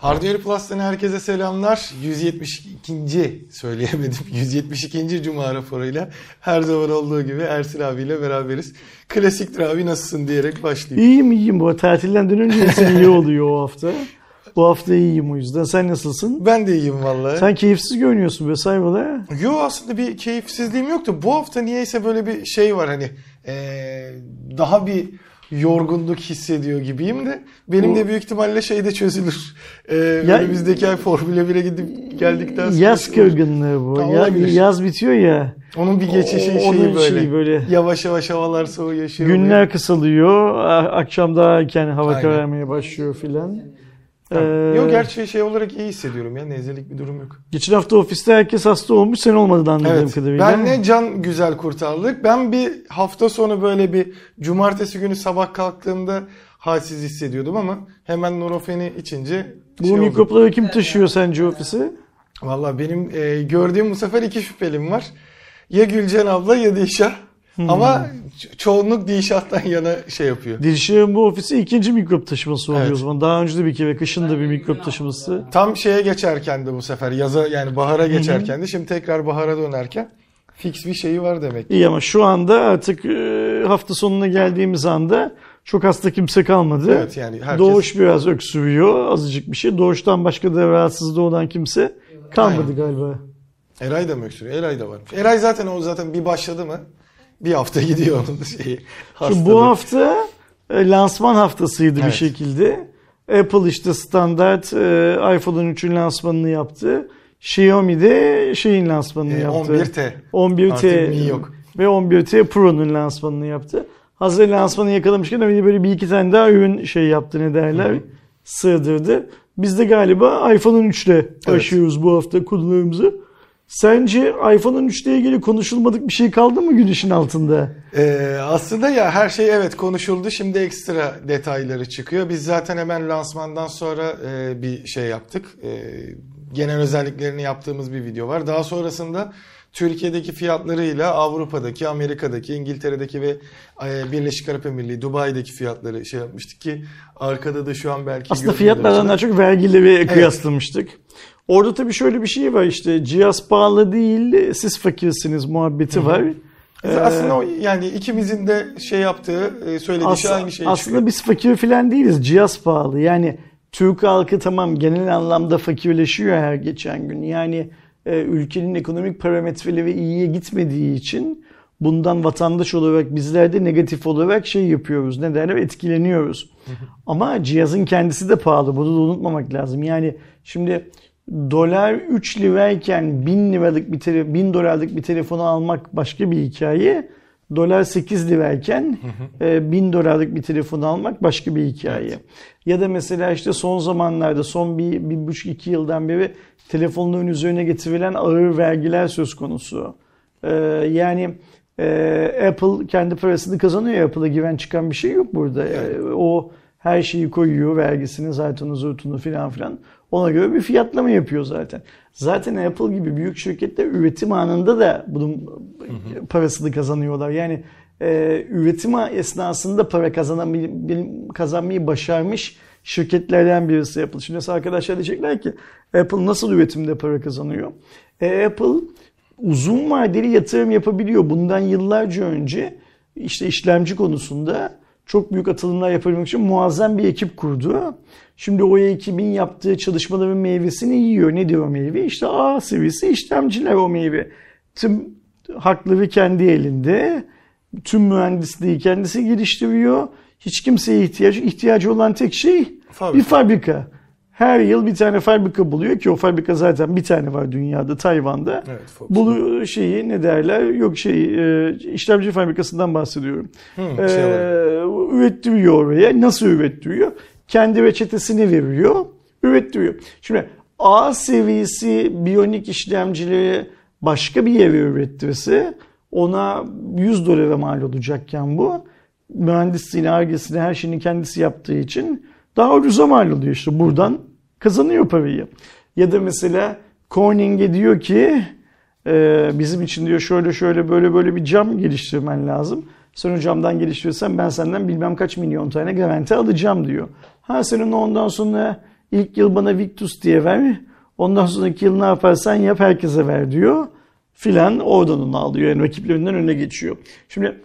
Hardware Plus'tan herkese selamlar. 172. söyleyemedim. 172. Cuma raporuyla her zaman olduğu gibi Ersin abiyle beraberiz. Klasiktir abi nasılsın diyerek başlayayım. İyiyim iyiyim bu tatilden dönünce insan iyi oluyor o hafta. Bu hafta iyiyim o yüzden. Sen nasılsın? Ben de iyiyim vallahi. Sen keyifsiz görünüyorsun be sayfada. Yo aslında bir keyifsizliğim yoktu. Bu hafta niyeyse böyle bir şey var hani ee, daha bir yorgunluk hissediyor gibiyim de benim Bu- de büyük ihtimalle şey de çözülür. Ee, Ya- önümüzdeki ay Formula 1'e gidip geldikten sonra. Yaz kırgınlığı bu. Ya, yaz bitiyor ya. Onun bir geçişi O- şeyi böyle. şeyi böyle. Yavaş yavaş havalar soğuyor. Şey oluyor. Günler kısalıyor. a- Akşam daha erken hava Aynen. kararmaya başlıyor filan. Ee, Yok gerçi şey olarak iyi hissediyorum ya. Nezlelik bir durum yok. Geçen hafta ofiste herkes hasta olmuş. Sen olmadın anladığım Evet. kadarıyla. Benle Can güzel kurtardık. Ben bir hafta sonu böyle bir cumartesi günü sabah kalktığımda halsiz hissediyordum ama hemen Norofen'i içince Bu şey oldu. mikropları kim taşıyor sence ofise? Valla benim e, gördüğüm bu sefer iki şüphelim var. Ya Gülcan abla ya Dişah. Hmm. Ama ço- çoğunluk Dişah'tan yana şey yapıyor. Dilşah'ın bu ofise ikinci mikrop taşıması oluyor Evet. o zaman. Daha önce de bir kere kışın da bir mikrop taşıması. Tam şeye geçerken de bu sefer yaza yani bahara geçerken de şimdi tekrar bahara dönerken fix bir şeyi var demek. İyi ama şu anda artık e, hafta sonuna geldiğimiz anda çok hasta kimse kalmadı. Evet yani herkes Doğuş biraz öksürüyor azıcık bir şey. Doğuştan başka da rahatsızlığı olan kimse kalmadı Aynen. galiba. Eray da mı öksürüyor? Eray da varmış. Eray zaten o zaten bir başladı mı bir hafta gidiyor onun şeyi. Şimdi hastalığı. bu hafta e, lansman haftasıydı bir Evet. şekilde. Apple işte standart e, iPhone 13'ün lansmanını yaptı. Xiaomi de şeyin lansmanını E, yaptı. 11T. 11T Artık Mi yok. ve 11T Pro'nun lansmanını yaptı. Hazır lansmanı yakalamışken öyle böyle bir iki tane daha ürün şey yaptı ne derler sığdırdı. Biz de galiba iPhone 13 ile başlıyoruz bu hafta konularımızı. Sence iPhone 13 ile ilgili konuşulmadık bir şey kaldı mı güneşin altında? Ee, aslında ya her şey evet konuşuldu. Şimdi ekstra detayları çıkıyor. Biz zaten hemen lansmandan sonra e, bir şey yaptık. E, genel özelliklerini yaptığımız bir video var. Daha sonrasında Türkiye'deki fiyatlarıyla Avrupa'daki, Amerika'daki, İngiltere'deki ve e, Birleşik Arap Emirliği, Dubai'deki fiyatları şey yapmıştık ki arkada da şu an belki Aslında fiyatlardan daha çok vergileri kıyaslamıştık. Orada tabii şöyle bir şey var işte cihaz pahalı değil siz fakirsiniz muhabbeti var. Aslında o yani ikimizin de şey yaptığı, e, söylediği şey As- aynı şey aslında çıkıyor. biz fakir falan değiliz. Cihaz pahalı. Yani Türk halkı tamam genel anlamda fakirleşiyor her geçen gün. Yani e, ülkenin ekonomik parametreleri iyiye gitmediği için bundan vatandaş olarak bizler de negatif olarak şey yapıyoruz. Ne derler? Etkileniyoruz. Ama cihazın kendisi de pahalı. Bunu da unutmamak lazım. Yani şimdi dolar 3 lirayken 1000 liralık bir tele, 1000 dolarlık bir telefonu almak başka bir hikaye. Dolar 8 lirayken e, 1000 dolarlık bir telefonu almak başka bir hikaye. Ya da mesela işte son zamanlarda son bir, bir buçuk iki yıldan beri telefonların üzerine getirilen ağır vergiler söz konusu. E, yani e, Apple kendi parasını kazanıyor. Apple'a giren çıkan bir şey yok burada. E, o her şeyi koyuyor. Vergisini, zaten zurtunu filan filan. Ona göre bir fiyatlama yapıyor zaten. Zaten Apple gibi büyük şirketler üretim anında da bunun parasını kazanıyorlar. Yani e, üretim esnasında para kazanamayı, kazanmayı başarmış şirketlerden birisi Apple. Şimdi mesela arkadaşlar diyecekler ki Apple nasıl üretimde para kazanıyor? E, Apple uzun vadeli yatırım yapabiliyor. Bundan yıllarca önce işte işlemci konusunda çok büyük atılımlar yapabilmek için muazzam bir ekip kurdu. Şimdi o ekibin yaptığı çalışmaların meyvesini yiyor. Ne diyor o meyve? İşte A seviyesi işlemciler o meyve. Tüm hakları kendi elinde. Tüm mühendisliği kendisi geliştiriyor. Hiç kimseye ihtiyacı, ihtiyacı olan tek şey Fabrika. bir fabrika. Her yıl bir tane fabrika buluyor ki o fabrika zaten bir tane var dünyada Tayvan'da. Evet, Fox. Bulu şeyi ne derler? Yok şey işlemci fabrikasından bahsediyorum. Hı, Ee, şey olarak. ürettiriyor oraya. Nasıl ürettiriyor? Kendi reçetesini veriyor. Ürettiriyor. Şimdi A seviyesi biyonik işlemcileri başka bir yere ürettirse ona 100 dolara mal olacakken bu mühendisliğini, argesini, her şeyini kendisi yaptığı için daha ucuza mal oluyor işte buradan kazanıyor parayı. Ya da mesela Corning'e diyor ki e, bizim için diyor şöyle şöyle böyle böyle bir cam geliştirmen lazım. Sen o camdan geliştirirsen ben senden bilmem kaç milyon tane garanti alacağım diyor. Ha senin ondan sonra İlk yıl bana Victus diye ver. Ondan sonraki yıl ne yaparsan yap herkese ver diyor. Filan oradan onu alıyor. Yani rakiplerinden öne geçiyor. Şimdi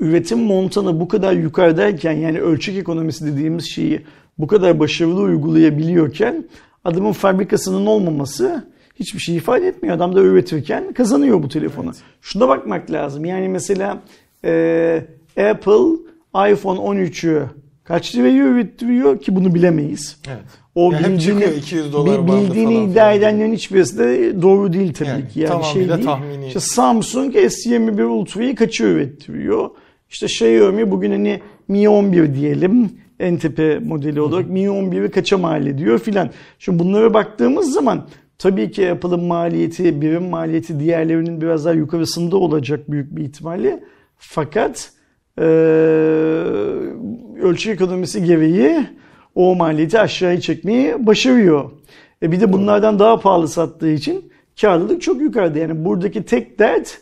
üretim montanı bu kadar yukarıdayken yani ölçek ekonomisi dediğimiz şeyi bu kadar başarılı uygulayabiliyorken adamın fabrikasının olmaması hiçbir şey ifade etmiyor. Adam da üretirken kazanıyor bu telefonu. Evet. Şuna bakmak lazım. Yani mesela e, Apple iPhone 13'ü kaç liraya ürettiriyor ki bunu bilemeyiz. Evet. O ya bildiğini, 200 dolar bildiğini iddia edenlerin hiçbirisi de doğru değil tabii yani, ki. Yani şey değil. Tahmini. İşte Samsung S21 Ultra'yı kaçı ürettiriyor? İşte Xiaomi bugün hani Mi 11 diyelim en tepe modeli olarak Mi 11'i kaça mal ediyor filan. Şimdi bunlara baktığımız zaman tabii ki Apple'ın maliyeti, birim maliyeti diğerlerinin biraz daha yukarısında olacak büyük bir ihtimalle. Fakat e, ölçü ekonomisi gereği o maliyeti aşağıya çekmeyi başarıyor. E bir de bunlardan daha pahalı sattığı için karlılık çok yukarıda. Yani buradaki tek dert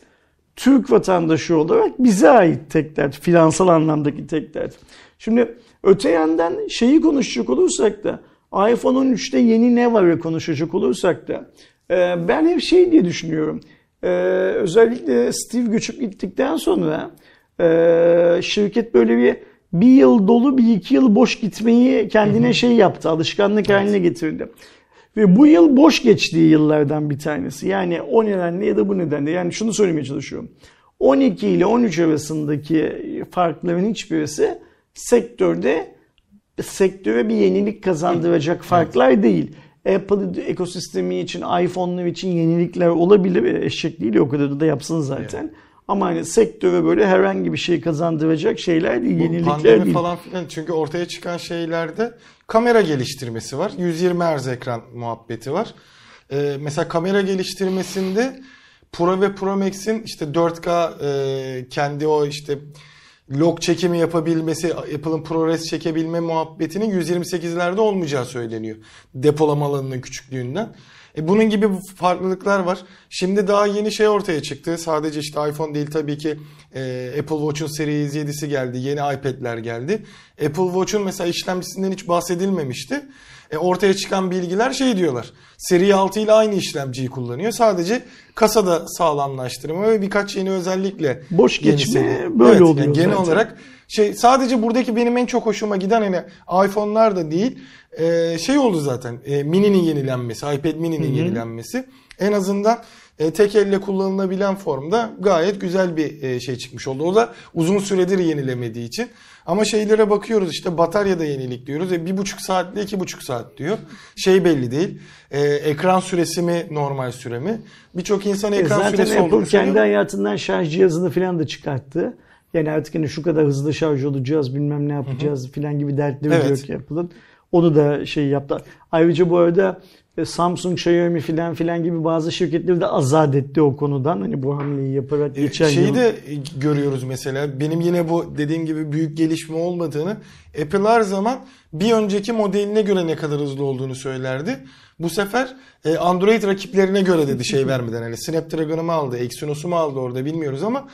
Türk vatandaşı olarak bize ait tek dert. Finansal anlamdaki tek dert. Şimdi öte yandan şeyi konuşacak olursak da iPhone 13'te yeni ne var konuşacak olursak da e, ben hep şey diye düşünüyorum. E, özellikle Steve göçüp gittikten sonra e, şirket böyle bir bir yıl dolu bir iki yıl boş gitmeyi kendine şey yaptı. Alışkanlık evet. haline getirdi. Ve bu yıl boş geçtiği yıllardan bir tanesi. Yani o nedenle ya da bu nedenle. Yani şunu söylemeye çalışıyorum. 12 ile 13 arasındaki farkların hiçbirisi sektörde sektöre bir yenilik kazandıracak farklar değil. Apple ekosistemi için, iPhone'lar için yenilikler olabilir. Eşek değil o kadar da yapsın zaten. Evet. Ama hani sektöre böyle herhangi bir şey kazandıracak şeyler değil, Bu yenilikler pandemi değil. falan filan çünkü ortaya çıkan şeylerde kamera geliştirmesi var. 120 Hz ekran muhabbeti var. Ee, mesela kamera geliştirmesinde Pro ve Pro Max'in işte 4K e, kendi o işte log çekimi yapabilmesi, Apple'ın ProRes çekebilme muhabbetinin 128'lerde olmayacağı söyleniyor. Depolama alanının küçüklüğünden. E bunun gibi farklılıklar var. Şimdi daha yeni şey ortaya çıktı. Sadece işte iPhone değil tabii ki e, Apple Watch'un Series 7'si geldi. Yeni iPad'ler geldi. Apple Watch'un mesela işlemcisinden hiç bahsedilmemişti. E, ortaya çıkan bilgiler şey diyorlar. Seri 6 ile aynı işlemciyi kullanıyor. Sadece kasada sağlamlaştırma ve birkaç yeni özellikle boş geçme böyle evet, oluyor. Yani genel zaten. olarak şey sadece buradaki benim en çok hoşuma giden hani iPhone'lar da değil e, şey oldu zaten. E, mini'nin yenilenmesi, iPad mini'nin yenilenmesi. En azından e, tek elle kullanılabilen formda gayet güzel bir e, şey çıkmış oldu. O da uzun süredir yenilemediği için. Ama şeylere bakıyoruz işte bataryada yenilik diyoruz. E, bir buçuk saatle iki buçuk saat diyor. Şey belli değil. E, ekran süresi mi normal süre mi? Birçok insan e, ekran süresi olduğunu Zaten Apple kendi hayatından şarj cihazını falan da çıkarttı. Yani artık hani şu kadar hızlı şarj olacağız bilmem ne yapacağız Hı-hı. falan gibi dertleri evet. ki Apple'ın. Onu da şey yaptı. Ayrıca bu arada e, Samsung, Xiaomi filan filan gibi bazı şirketleri de azat etti o konudan. Hani bu hamleyi yaparak e, geçen Şeyi yıl... de görüyoruz mesela. Benim yine bu dediğim gibi büyük gelişme olmadığını Apple her zaman bir önceki modeline göre ne kadar hızlı olduğunu söylerdi. Bu sefer e, Android rakiplerine göre dedi şey vermeden. Hani Snapdragon'u mu aldı, Exynos'u mu aldı orada bilmiyoruz ama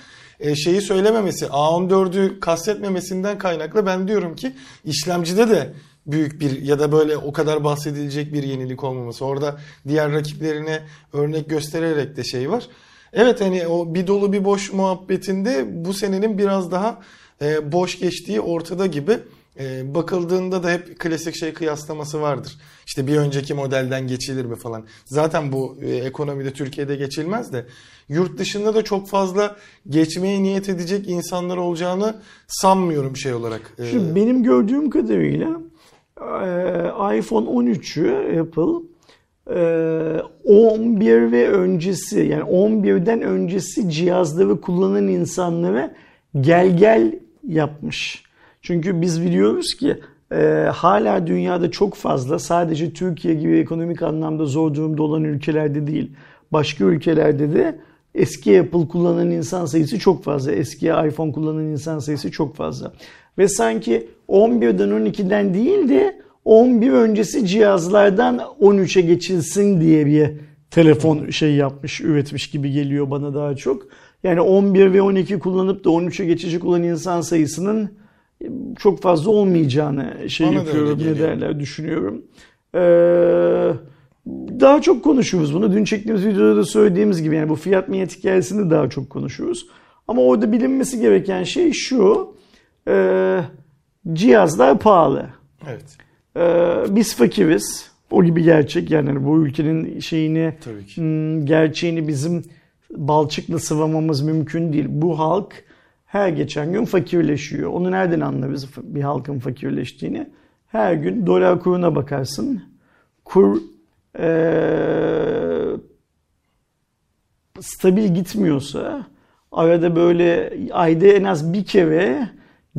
şeyi söylememesi, A14'ü kastetmemesinden kaynaklı ben diyorum ki işlemcide de büyük bir ya da böyle o kadar bahsedilecek bir yenilik olmaması. Orada diğer rakiplerine örnek göstererek de şey var. Evet hani o bir dolu bir boş muhabbetinde bu senenin biraz daha e, boş geçtiği ortada gibi. E, bakıldığında da hep klasik şey kıyaslaması vardır. İşte bir önceki modelden geçilir mi falan. Zaten bu e, ekonomide Türkiye'de geçilmez de yurt dışında da çok fazla geçmeye niyet edecek insanlar olacağını sanmıyorum şey olarak. E, Şimdi benim gördüğüm kadarıyla iPhone 13'ü Apple 11 e, ve öncesi yani 11'den öncesi cihazları kullanan insanlara gel gel yapmış. Çünkü biz biliyoruz ki e, hala dünyada çok fazla sadece Türkiye gibi ekonomik anlamda zor durumda olan ülkelerde değil başka ülkelerde de eski Apple kullanan insan sayısı çok fazla. Eski iPhone kullanan insan sayısı çok fazla. Ve sanki 11'den 12'den değil de 11 öncesi cihazlardan 13'e geçilsin diye bir telefon şey yapmış, üretmiş gibi geliyor bana daha çok. Yani 11 ve 12 kullanıp da 13'e geçecek olan insan sayısının çok fazla olmayacağını şey bana yapıyorum ne derler düşünüyorum. daha çok konuşuyoruz bunu. Dün çektiğimiz videoda da söylediğimiz gibi yani bu fiyat miyet hikayesini daha çok konuşuyoruz. Ama orada bilinmesi gereken şey şu. E, cihazlar pahalı. Evet. E, biz fakiriz. O gibi gerçek yani hani bu ülkenin şeyini hmm, gerçeğini bizim balçıkla sıvamamız mümkün değil. Bu halk her geçen gün fakirleşiyor. Onu nereden anlarız bir halkın fakirleştiğini? Her gün dolar kuruna bakarsın. Kur ee, stabil gitmiyorsa arada böyle ayda en az bir kere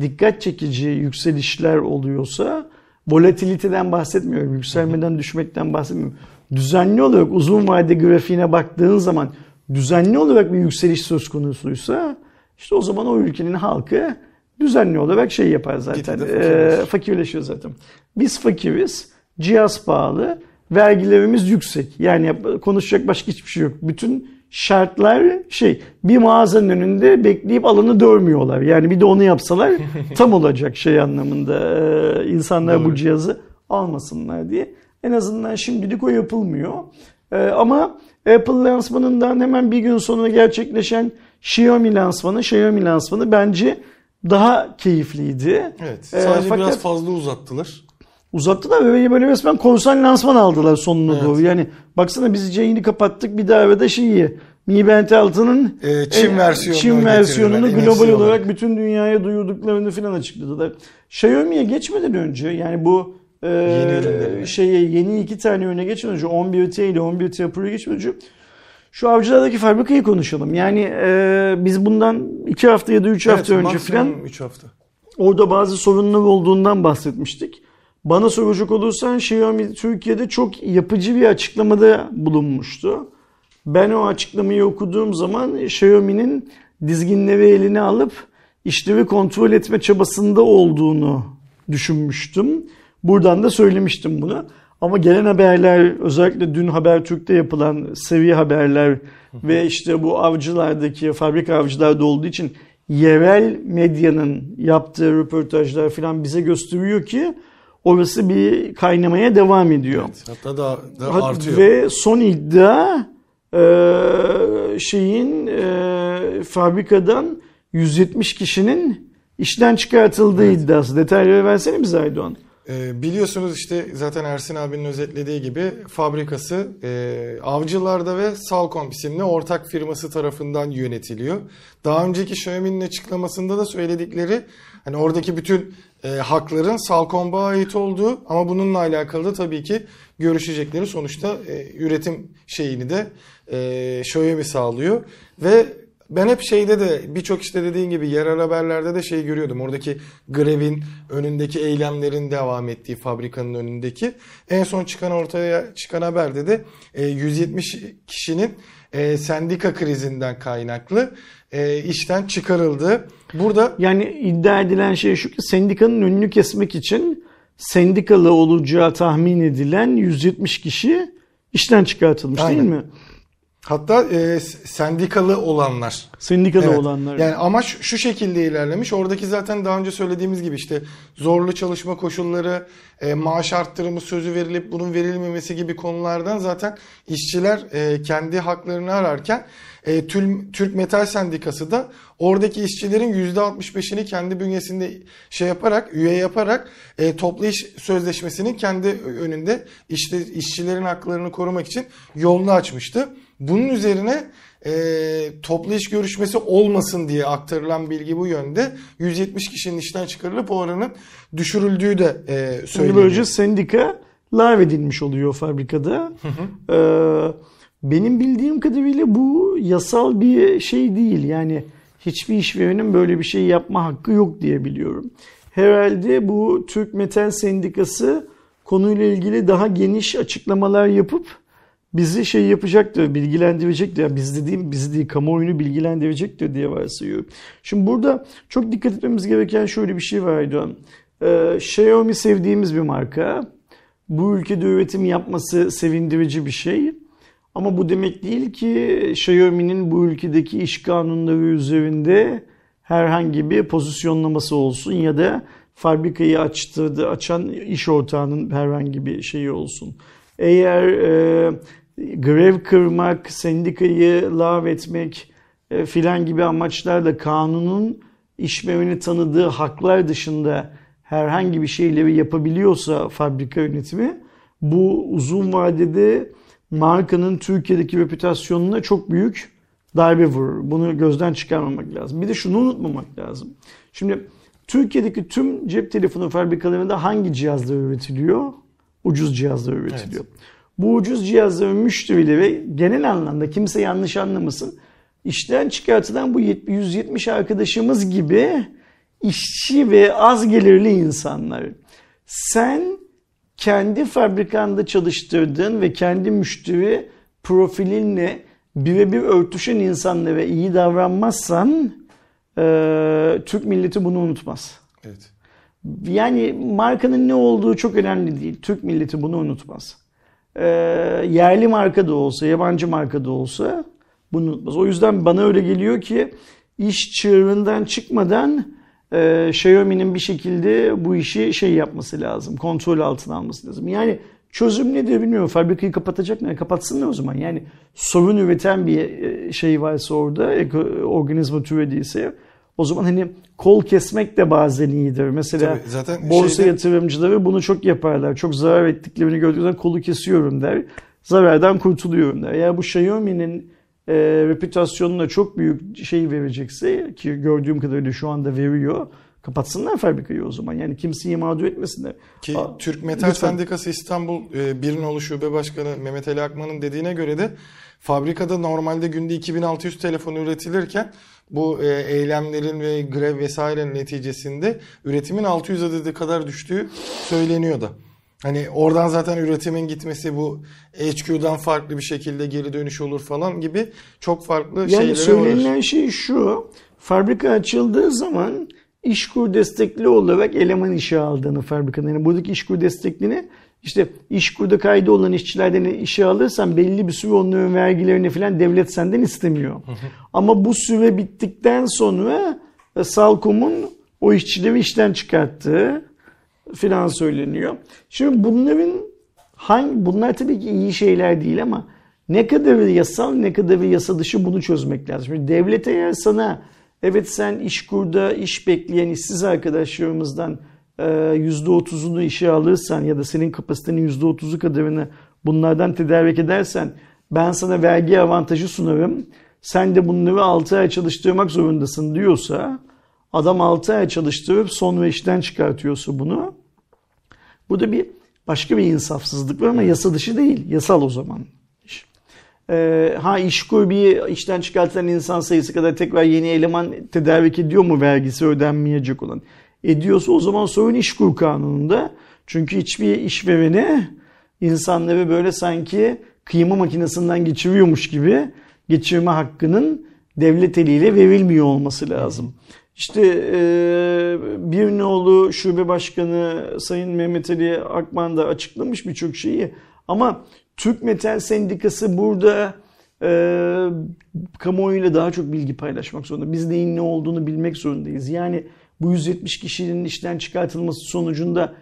dikkat çekici yükselişler oluyorsa volatiliteden bahsetmiyorum. Yükselmeden düşmekten bahsetmiyorum. Düzenli olarak uzun vade grafiğine baktığın zaman düzenli olarak bir yükseliş söz konusuysa işte o zaman o ülkenin halkı düzenli olarak şey yapar zaten. E, fakirleşiyor zaten. Biz fakiriz. Cihaz pahalı. Vergilerimiz yüksek. Yani konuşacak başka hiçbir şey yok. Bütün şartlar şey bir mağazanın önünde bekleyip alanı dövmüyorlar. Yani bir de onu yapsalar tam olacak şey anlamında. Ee, insanlar Doğru. bu cihazı almasınlar diye. En azından şimdilik o yapılmıyor. Ee, ama Apple lansmanından hemen bir gün sonra gerçekleşen Xiaomi lansmanı, Xiaomi lansmanı bence daha keyifliydi. Evet. Ee, sadece ee, fakat, biraz fazla uzattılar. Uzattılar ve böyle resmen konser lansman aldılar sonuna evet. doğru. Yani baksana biz yayını kapattık bir daha da şeyi Mi Band 6'nın e, Çin versiyonunu, Çin versiyonunu global olarak, olarak bütün dünyaya duyurduklarını falan açıkladılar. Xiaomi'ye geçmeden önce yani bu e, yeni şeye yeni iki tane öne geçmeden önce 11T ile 11T Pro'ya geçmeden önce şu avcılardaki fabrikayı konuşalım. Yani e, biz bundan iki hafta ya da üç evet, hafta önce falan üç hafta. orada bazı sorunlar olduğundan bahsetmiştik. Bana soracak olursan Xiaomi Türkiye'de çok yapıcı bir açıklamada bulunmuştu. Ben o açıklamayı okuduğum zaman Xiaomi'nin dizginleri eline alıp işlevi kontrol etme çabasında olduğunu düşünmüştüm. Buradan da söylemiştim bunu. Ama gelen haberler özellikle dün Habertürk'te yapılan seviye haberler ve işte bu avcılardaki fabrika avcılarda olduğu için yerel medyanın yaptığı röportajlar falan bize gösteriyor ki orası bir kaynamaya devam ediyor. Evet, hatta da, da artıyor. Ve son iddia e, şeyin e, fabrikadan 170 kişinin işten çıkartıldığı evet. iddiası. Detayları versene bize Aydoğan. E, biliyorsunuz işte zaten Ersin abinin özetlediği gibi fabrikası e, Avcılar'da ve Salcom isimli ortak firması tarafından yönetiliyor. Daha önceki Xiaomi'nin açıklamasında da söyledikleri hani oradaki bütün e, hakların Salcom'a ait olduğu ama bununla alakalı da tabii ki görüşecekleri sonuçta e, üretim şeyini de e, Xiaomi sağlıyor ve ben hep şeyde de birçok işte dediğin gibi yerel haberlerde de şey görüyordum. Oradaki grevin önündeki eylemlerin devam ettiği fabrikanın önündeki. En son çıkan ortaya çıkan haberde de 170 kişinin sendika krizinden kaynaklı işten çıkarıldığı Burada yani iddia edilen şey şu ki sendikanın önünü kesmek için sendikalı olacağı tahmin edilen 170 kişi işten çıkartılmış Aynen. değil mi? Hatta e, sendikalı olanlar. Sendikalı evet. olanlar. Yani amaç şu şekilde ilerlemiş. Oradaki zaten daha önce söylediğimiz gibi işte zorlu çalışma koşulları, e, maaş arttırımı sözü verilip bunun verilmemesi gibi konulardan zaten işçiler e, kendi haklarını ararken e, Türk Metal Sendikası da oradaki işçilerin %65'ini kendi bünyesinde şey yaparak, üye yaparak e, toplu iş sözleşmesinin kendi önünde işte işçilerin haklarını korumak için yolunu açmıştı. Bunun üzerine e, toplu iş görüşmesi olmasın diye aktarılan bilgi bu yönde. 170 kişinin işten çıkarılıp o oranın düşürüldüğü de e, söyleniyor. Böylece sendika lav edilmiş oluyor fabrikada. Hı hı. Ee, benim bildiğim kadarıyla bu yasal bir şey değil. Yani hiçbir işverenin böyle bir şey yapma hakkı yok diye biliyorum. Herhalde bu Türk Metal Sendikası konuyla ilgili daha geniş açıklamalar yapıp bizi şey yapacaktır, bilgilendirecektir. Yani biz dediğim bizi değil, kamuoyunu bilgilendirecektir diye varsayıyorum. Şimdi burada çok dikkat etmemiz gereken şöyle bir şey var Aydoğan. Ee, Xiaomi sevdiğimiz bir marka. Bu ülkede üretim yapması sevindirici bir şey. Ama bu demek değil ki Xiaomi'nin bu ülkedeki iş kanunları üzerinde herhangi bir pozisyonlaması olsun ya da fabrikayı açtırdı, açan iş ortağının herhangi bir şeyi olsun. Eğer e, grev kırmak, sendikayı lav etmek e, filan gibi amaçlarla kanunun işvereni tanıdığı haklar dışında herhangi bir şeyleri yapabiliyorsa fabrika yönetimi bu uzun vadede markanın Türkiye'deki reputasyonuna çok büyük darbe vurur. Bunu gözden çıkarmamak lazım. Bir de şunu unutmamak lazım. Şimdi Türkiye'deki tüm cep telefonu fabrikalarında hangi cihazlar üretiliyor? Ucuz cihazlar üretiliyor. Evet. Bu ucuz cihazların müşterileri genel anlamda kimse yanlış anlamasın. İşten çıkartılan bu 170 arkadaşımız gibi işçi ve az gelirli insanlar. Sen kendi fabrikanda çalıştırdığın ve kendi müşteri profilinle birebir örtüşen insanlara iyi davranmazsan e, Türk milleti bunu unutmaz. Evet. Yani markanın ne olduğu çok önemli değil. Türk milleti bunu unutmaz. E, yerli marka da olsa, yabancı marka da olsa bunu unutmaz. O yüzden bana öyle geliyor ki iş çığırından çıkmadan e, Xiaomi'nin bir şekilde bu işi şey yapması lazım. Kontrol altına alması lazım. Yani çözüm nedir bilmiyorum. Fabrikayı kapatacak mı? Kapatsınlar o zaman. Yani sorun üreten bir e, şey varsa orada, organizma türediyse o zaman hani kol kesmek de bazen iyidir. Mesela Tabii, zaten borsa şeyde... yatırımcıları bunu çok yaparlar. Çok zarar ettiklerini gördüğünde kolu kesiyorum der. Zarardan kurtuluyorum der. Yani bu Xiaomi'nin e, reputasyonuna çok büyük şey verecekse ki gördüğüm kadarıyla şu anda veriyor. Kapatsınlar fabrikayı o zaman. Yani kimseyi mağdur etmesinler. Ki Aa, Türk Metal lütfen. Sendikası İstanbul e, bir nolu şube başkanı Mehmet Ali Akman'ın dediğine göre de fabrikada normalde günde 2600 telefon üretilirken bu e, eylemlerin ve grev vesairenin neticesinde üretimin 600 adedi kadar düştüğü söyleniyor da. Hani oradan zaten üretimin gitmesi bu HQ'dan farklı bir şekilde geri dönüş olur falan gibi çok farklı yani şeyler olur. Yani söylenilen şey şu. Fabrika açıldığı zaman işkur destekli olarak eleman işe aldığını fabrikanın. Yani buradaki işkur desteklini işte işkurda kaydı olan işçilerden işe alırsan belli bir süre onların vergilerini falan devlet senden istemiyor. Ama bu süre bittikten sonra e, Salkom'un o işçileri işten çıkarttığı filan söyleniyor. Şimdi bunların hangi bunlar tabii ki iyi şeyler değil ama ne kadar yasal ne kadar yasa dışı bunu çözmek lazım. Şimdi devlet eğer sana evet sen iş kurda iş bekleyen işsiz arkadaşlarımızdan %30'unu e, işe alırsan ya da senin kapasitenin %30'u kadarını bunlardan tedarik edersen ben sana vergi avantajı sunarım. Sen de bunları 6 ay çalıştırmak zorundasın diyorsa adam 6 ay çalıştırıp sonra işten çıkartıyorsa bunu bu da bir başka bir insafsızlık var ama yasa dışı değil. Yasal o zaman. Ee, ha işkur bir işten çıkartılan insan sayısı kadar tekrar yeni eleman tedarik ediyor mu vergisi ödenmeyecek olan? Ediyorsa o zaman sorun işkur kanununda. Çünkü hiçbir işverene insanları böyle sanki kıyma makinesinden geçiriyormuş gibi geçirme hakkının devlet eliyle verilmiyor olması lazım. İşte e, bir nolu şube başkanı Sayın Mehmet Ali Akman da açıklamış birçok şeyi. Ama Türk Metal Sendikası burada e, kamuoyuyla daha çok bilgi paylaşmak zorunda. Biz neyin ne olduğunu bilmek zorundayız. Yani bu 170 kişinin işten çıkartılması sonucunda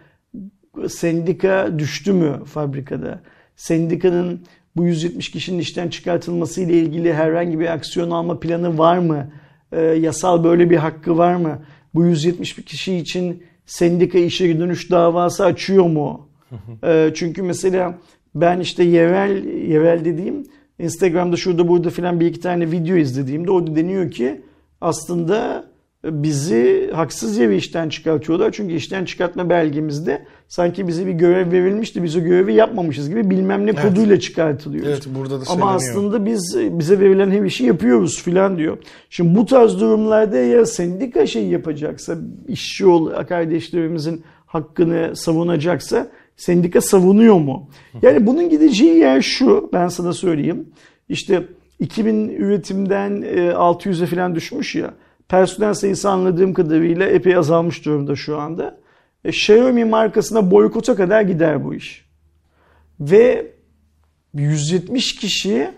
sendika düştü mü fabrikada? Sendikanın bu 170 kişinin işten çıkartılması ile ilgili herhangi bir aksiyon alma planı var mı? E, yasal böyle bir hakkı var mı? Bu 170 kişi için sendika işe dönüş davası açıyor mu? e, çünkü mesela ben işte yerel, yerel dediğim Instagram'da şurada burada filan bir iki tane video izlediğimde o deniyor ki aslında bizi haksız yere işten çıkartıyorlar. Çünkü işten çıkartma belgemizde sanki bize bir görev verilmişti. Biz o görevi yapmamışız gibi bilmem ne evet. koduyla çıkartılıyoruz. Evet burada da Ama aslında biz bize verilen her işi yapıyoruz filan diyor. Şimdi bu tarz durumlarda ya sendika şey yapacaksa işçi ol kardeşlerimizin hakkını savunacaksa sendika savunuyor mu? Yani bunun gideceği yer şu ben sana söyleyeyim. İşte 2000 üretimden 600'e falan düşmüş ya personel sayısı anladığım kadarıyla epey azalmış durumda şu anda. E, Xiaomi markasına boykota kadar gider bu iş. Ve 170 kişi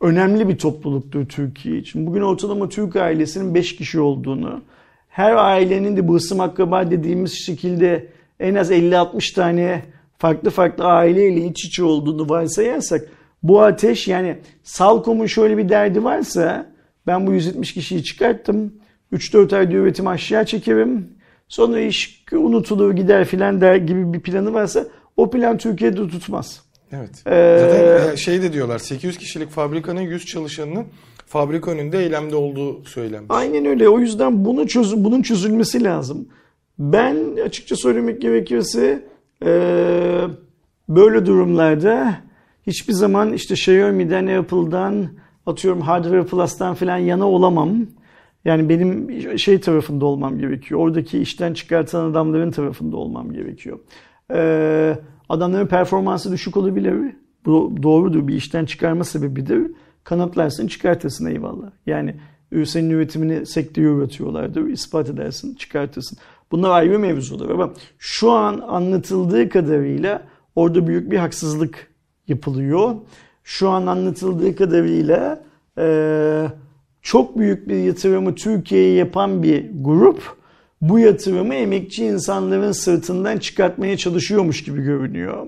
önemli bir topluluktur Türkiye için. Bugün ortalama Türk ailesinin 5 kişi olduğunu, her ailenin de bu ısım akraba dediğimiz şekilde en az 50-60 tane farklı farklı aileyle iç içe olduğunu varsayarsak bu ateş yani Salkom'un şöyle bir derdi varsa ben bu 170 kişiyi çıkarttım. 3-4 ayda üretim aşağı çekerim. Sonra iş unutulur gider filan der gibi bir planı varsa o plan Türkiye'de tutmaz. Evet. Ee, Zaten şey de diyorlar 800 kişilik fabrikanın 100 çalışanının fabrika önünde eylemde olduğu söylenmiş. Aynen öyle. O yüzden bunu çözüm, bunun çözülmesi lazım. Ben açıkça söylemek gerekirse ee, böyle durumlarda hiçbir zaman işte Xiaomi'den, Apple'dan, atıyorum Hardware Plus'tan falan yana olamam. Yani benim şey tarafında olmam gerekiyor. Oradaki işten çıkartan adamların tarafında olmam gerekiyor. Ee, adamların performansı düşük olabilir. Bu doğrudur bir işten çıkarma sebebidir. Kanıtlarsın çıkartırsın eyvallah. Yani senin üretimini sektörü üretiyorlardır. ispat edersin çıkartırsın. Bunlar ayrı mevzular ama şu an anlatıldığı kadarıyla orada büyük bir haksızlık yapılıyor. Şu an anlatıldığı kadarıyla e, çok büyük bir yatırımı Türkiye'ye yapan bir grup bu yatırımı emekçi insanların sırtından çıkartmaya çalışıyormuş gibi görünüyor.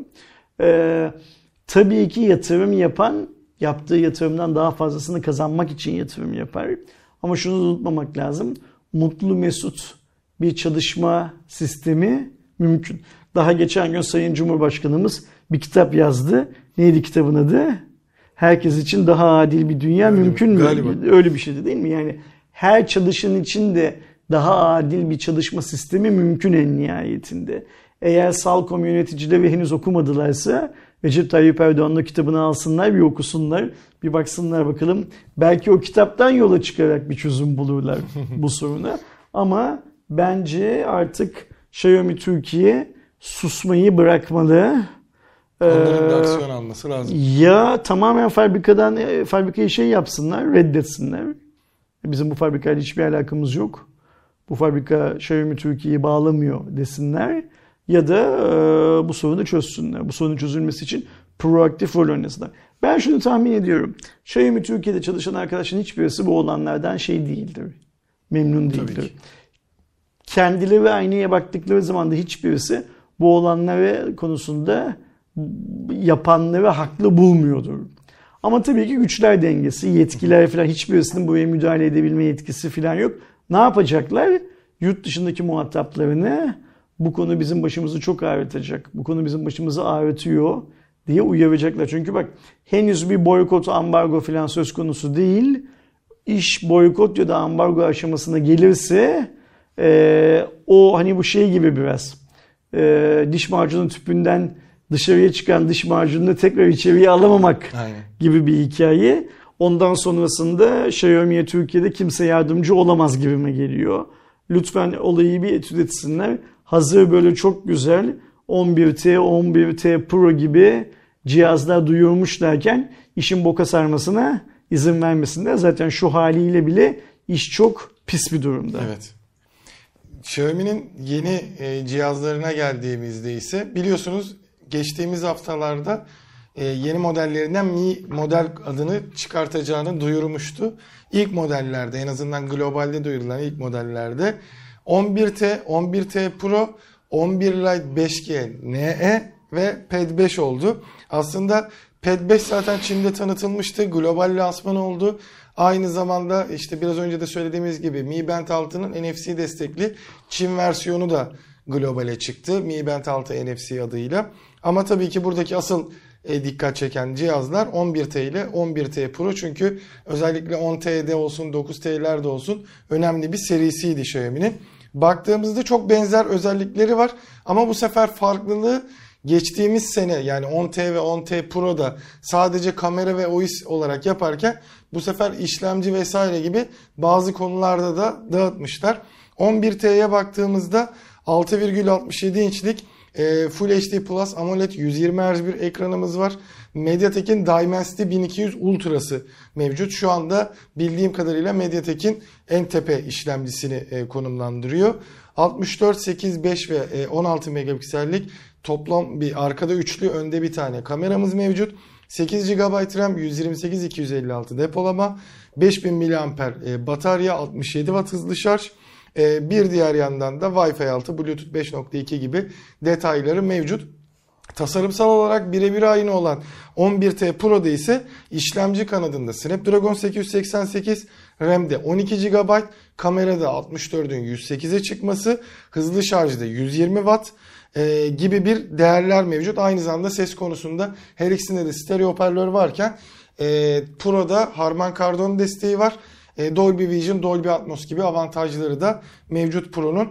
E, tabii ki yatırım yapan yaptığı yatırımdan daha fazlasını kazanmak için yatırım yapar. Ama şunu unutmamak lazım. Mutlu Mesut bir çalışma sistemi mümkün. Daha geçen gün Sayın Cumhurbaşkanımız bir kitap yazdı. Neydi kitabın adı? Herkes için daha adil bir dünya galiba, mümkün mü? Galiba. Öyle bir şeydi değil mi? Yani her çalışan için de daha adil bir çalışma sistemi mümkün en nihayetinde. Eğer Salkom yöneticileri henüz okumadılarsa Recep Tayyip Erdoğan'ın kitabını alsınlar bir okusunlar. Bir baksınlar bakalım. Belki o kitaptan yola çıkarak bir çözüm bulurlar bu soruna. Ama bence artık Xiaomi Türkiye susmayı bırakmalı. Onların bir aksiyon alması lazım. Ya tamamen fabrikadan e, fabrikayı şey yapsınlar, reddetsinler. Bizim bu fabrikayla hiçbir alakamız yok. Bu fabrika Xiaomi Türkiye'yi bağlamıyor desinler. Ya da e, bu sorunu çözsünler. Bu sorunun çözülmesi için proaktif rol oynasınlar. Ben şunu tahmin ediyorum. Xiaomi Türkiye'de çalışan arkadaşın hiçbirisi bu olanlardan şey değildir. Memnun değildir kendileri aynaya baktıkları zaman da hiçbirisi bu olanları konusunda yapanları haklı bulmuyordur. Ama tabii ki güçler dengesi, yetkiler falan hiçbirisinin buraya müdahale edebilme yetkisi falan yok. Ne yapacaklar? Yurt dışındaki muhataplarını bu konu bizim başımızı çok ağrıtacak. Bu konu bizim başımızı ağrıtıyor diye uyaracaklar. Çünkü bak henüz bir boykot, ambargo falan söz konusu değil. İş boykot ya da ambargo aşamasına gelirse e, o hani bu şey gibi biraz e, diş macunu tüpünden dışarıya çıkan diş macununu tekrar içeriye alamamak Aynen. gibi bir hikaye. Ondan sonrasında Xiaomi'ye Türkiye'de kimse yardımcı olamaz gibime geliyor. Lütfen olayı bir etüt etsinler. Hazır böyle çok güzel 11T, 11T Pro gibi cihazlar duyurmuşlarken işin boka sarmasına izin vermesinler. Zaten şu haliyle bile iş çok pis bir durumda. Evet. Xiaomi'nin yeni e, cihazlarına geldiğimizde ise biliyorsunuz geçtiğimiz haftalarda e, yeni modellerinden Mi model adını çıkartacağını duyurmuştu. İlk modellerde en azından globalde duyurulan ilk modellerde 11T, 11T Pro, 11 Lite 5G NE ve Pad 5 oldu. Aslında Pad 5 zaten Çin'de tanıtılmıştı. Global lansman oldu. Aynı zamanda işte biraz önce de söylediğimiz gibi Mi Band 6'nın NFC destekli Çin versiyonu da globale çıktı. Mi Band 6 NFC adıyla. Ama tabii ki buradaki asıl e, dikkat çeken cihazlar 11T ile 11T Pro çünkü özellikle 10T'de olsun 9T'lerde olsun önemli bir serisiydi Xiaomi'nin. Baktığımızda çok benzer özellikleri var ama bu sefer farklılığı geçtiğimiz sene yani 10T ve 10T Pro'da sadece kamera ve OIS olarak yaparken bu sefer işlemci vesaire gibi bazı konularda da dağıtmışlar. 11T'ye baktığımızda 6,67 inçlik e, Full HD Plus AMOLED 120 Hz bir ekranımız var. Mediatek'in Dimensity 1200 Ultra'sı mevcut. Şu anda bildiğim kadarıyla Mediatek'in en tepe işlemcisini e, konumlandırıyor. 64, 8, 5 ve e, 16 megapiksellik toplam bir arkada üçlü önde bir tane kameramız mevcut. 8 GB RAM 128 256 depolama 5000 mAh batarya 67 Watt hızlı şarj E, bir diğer yandan da Wi-Fi 6, Bluetooth 5.2 gibi detayları mevcut. Tasarımsal olarak birebir aynı olan 11T Pro'da ise işlemci kanadında Snapdragon 888, RAM'de 12 GB, kamerada 64'ün 108'e çıkması, hızlı şarjda 120 Watt e, gibi bir değerler mevcut. Aynı zamanda ses konusunda her ikisinde de stereo hoparlör varken e, Pro'da Harman Kardon desteği var. E, Dolby Vision, Dolby Atmos gibi avantajları da mevcut Pro'nun.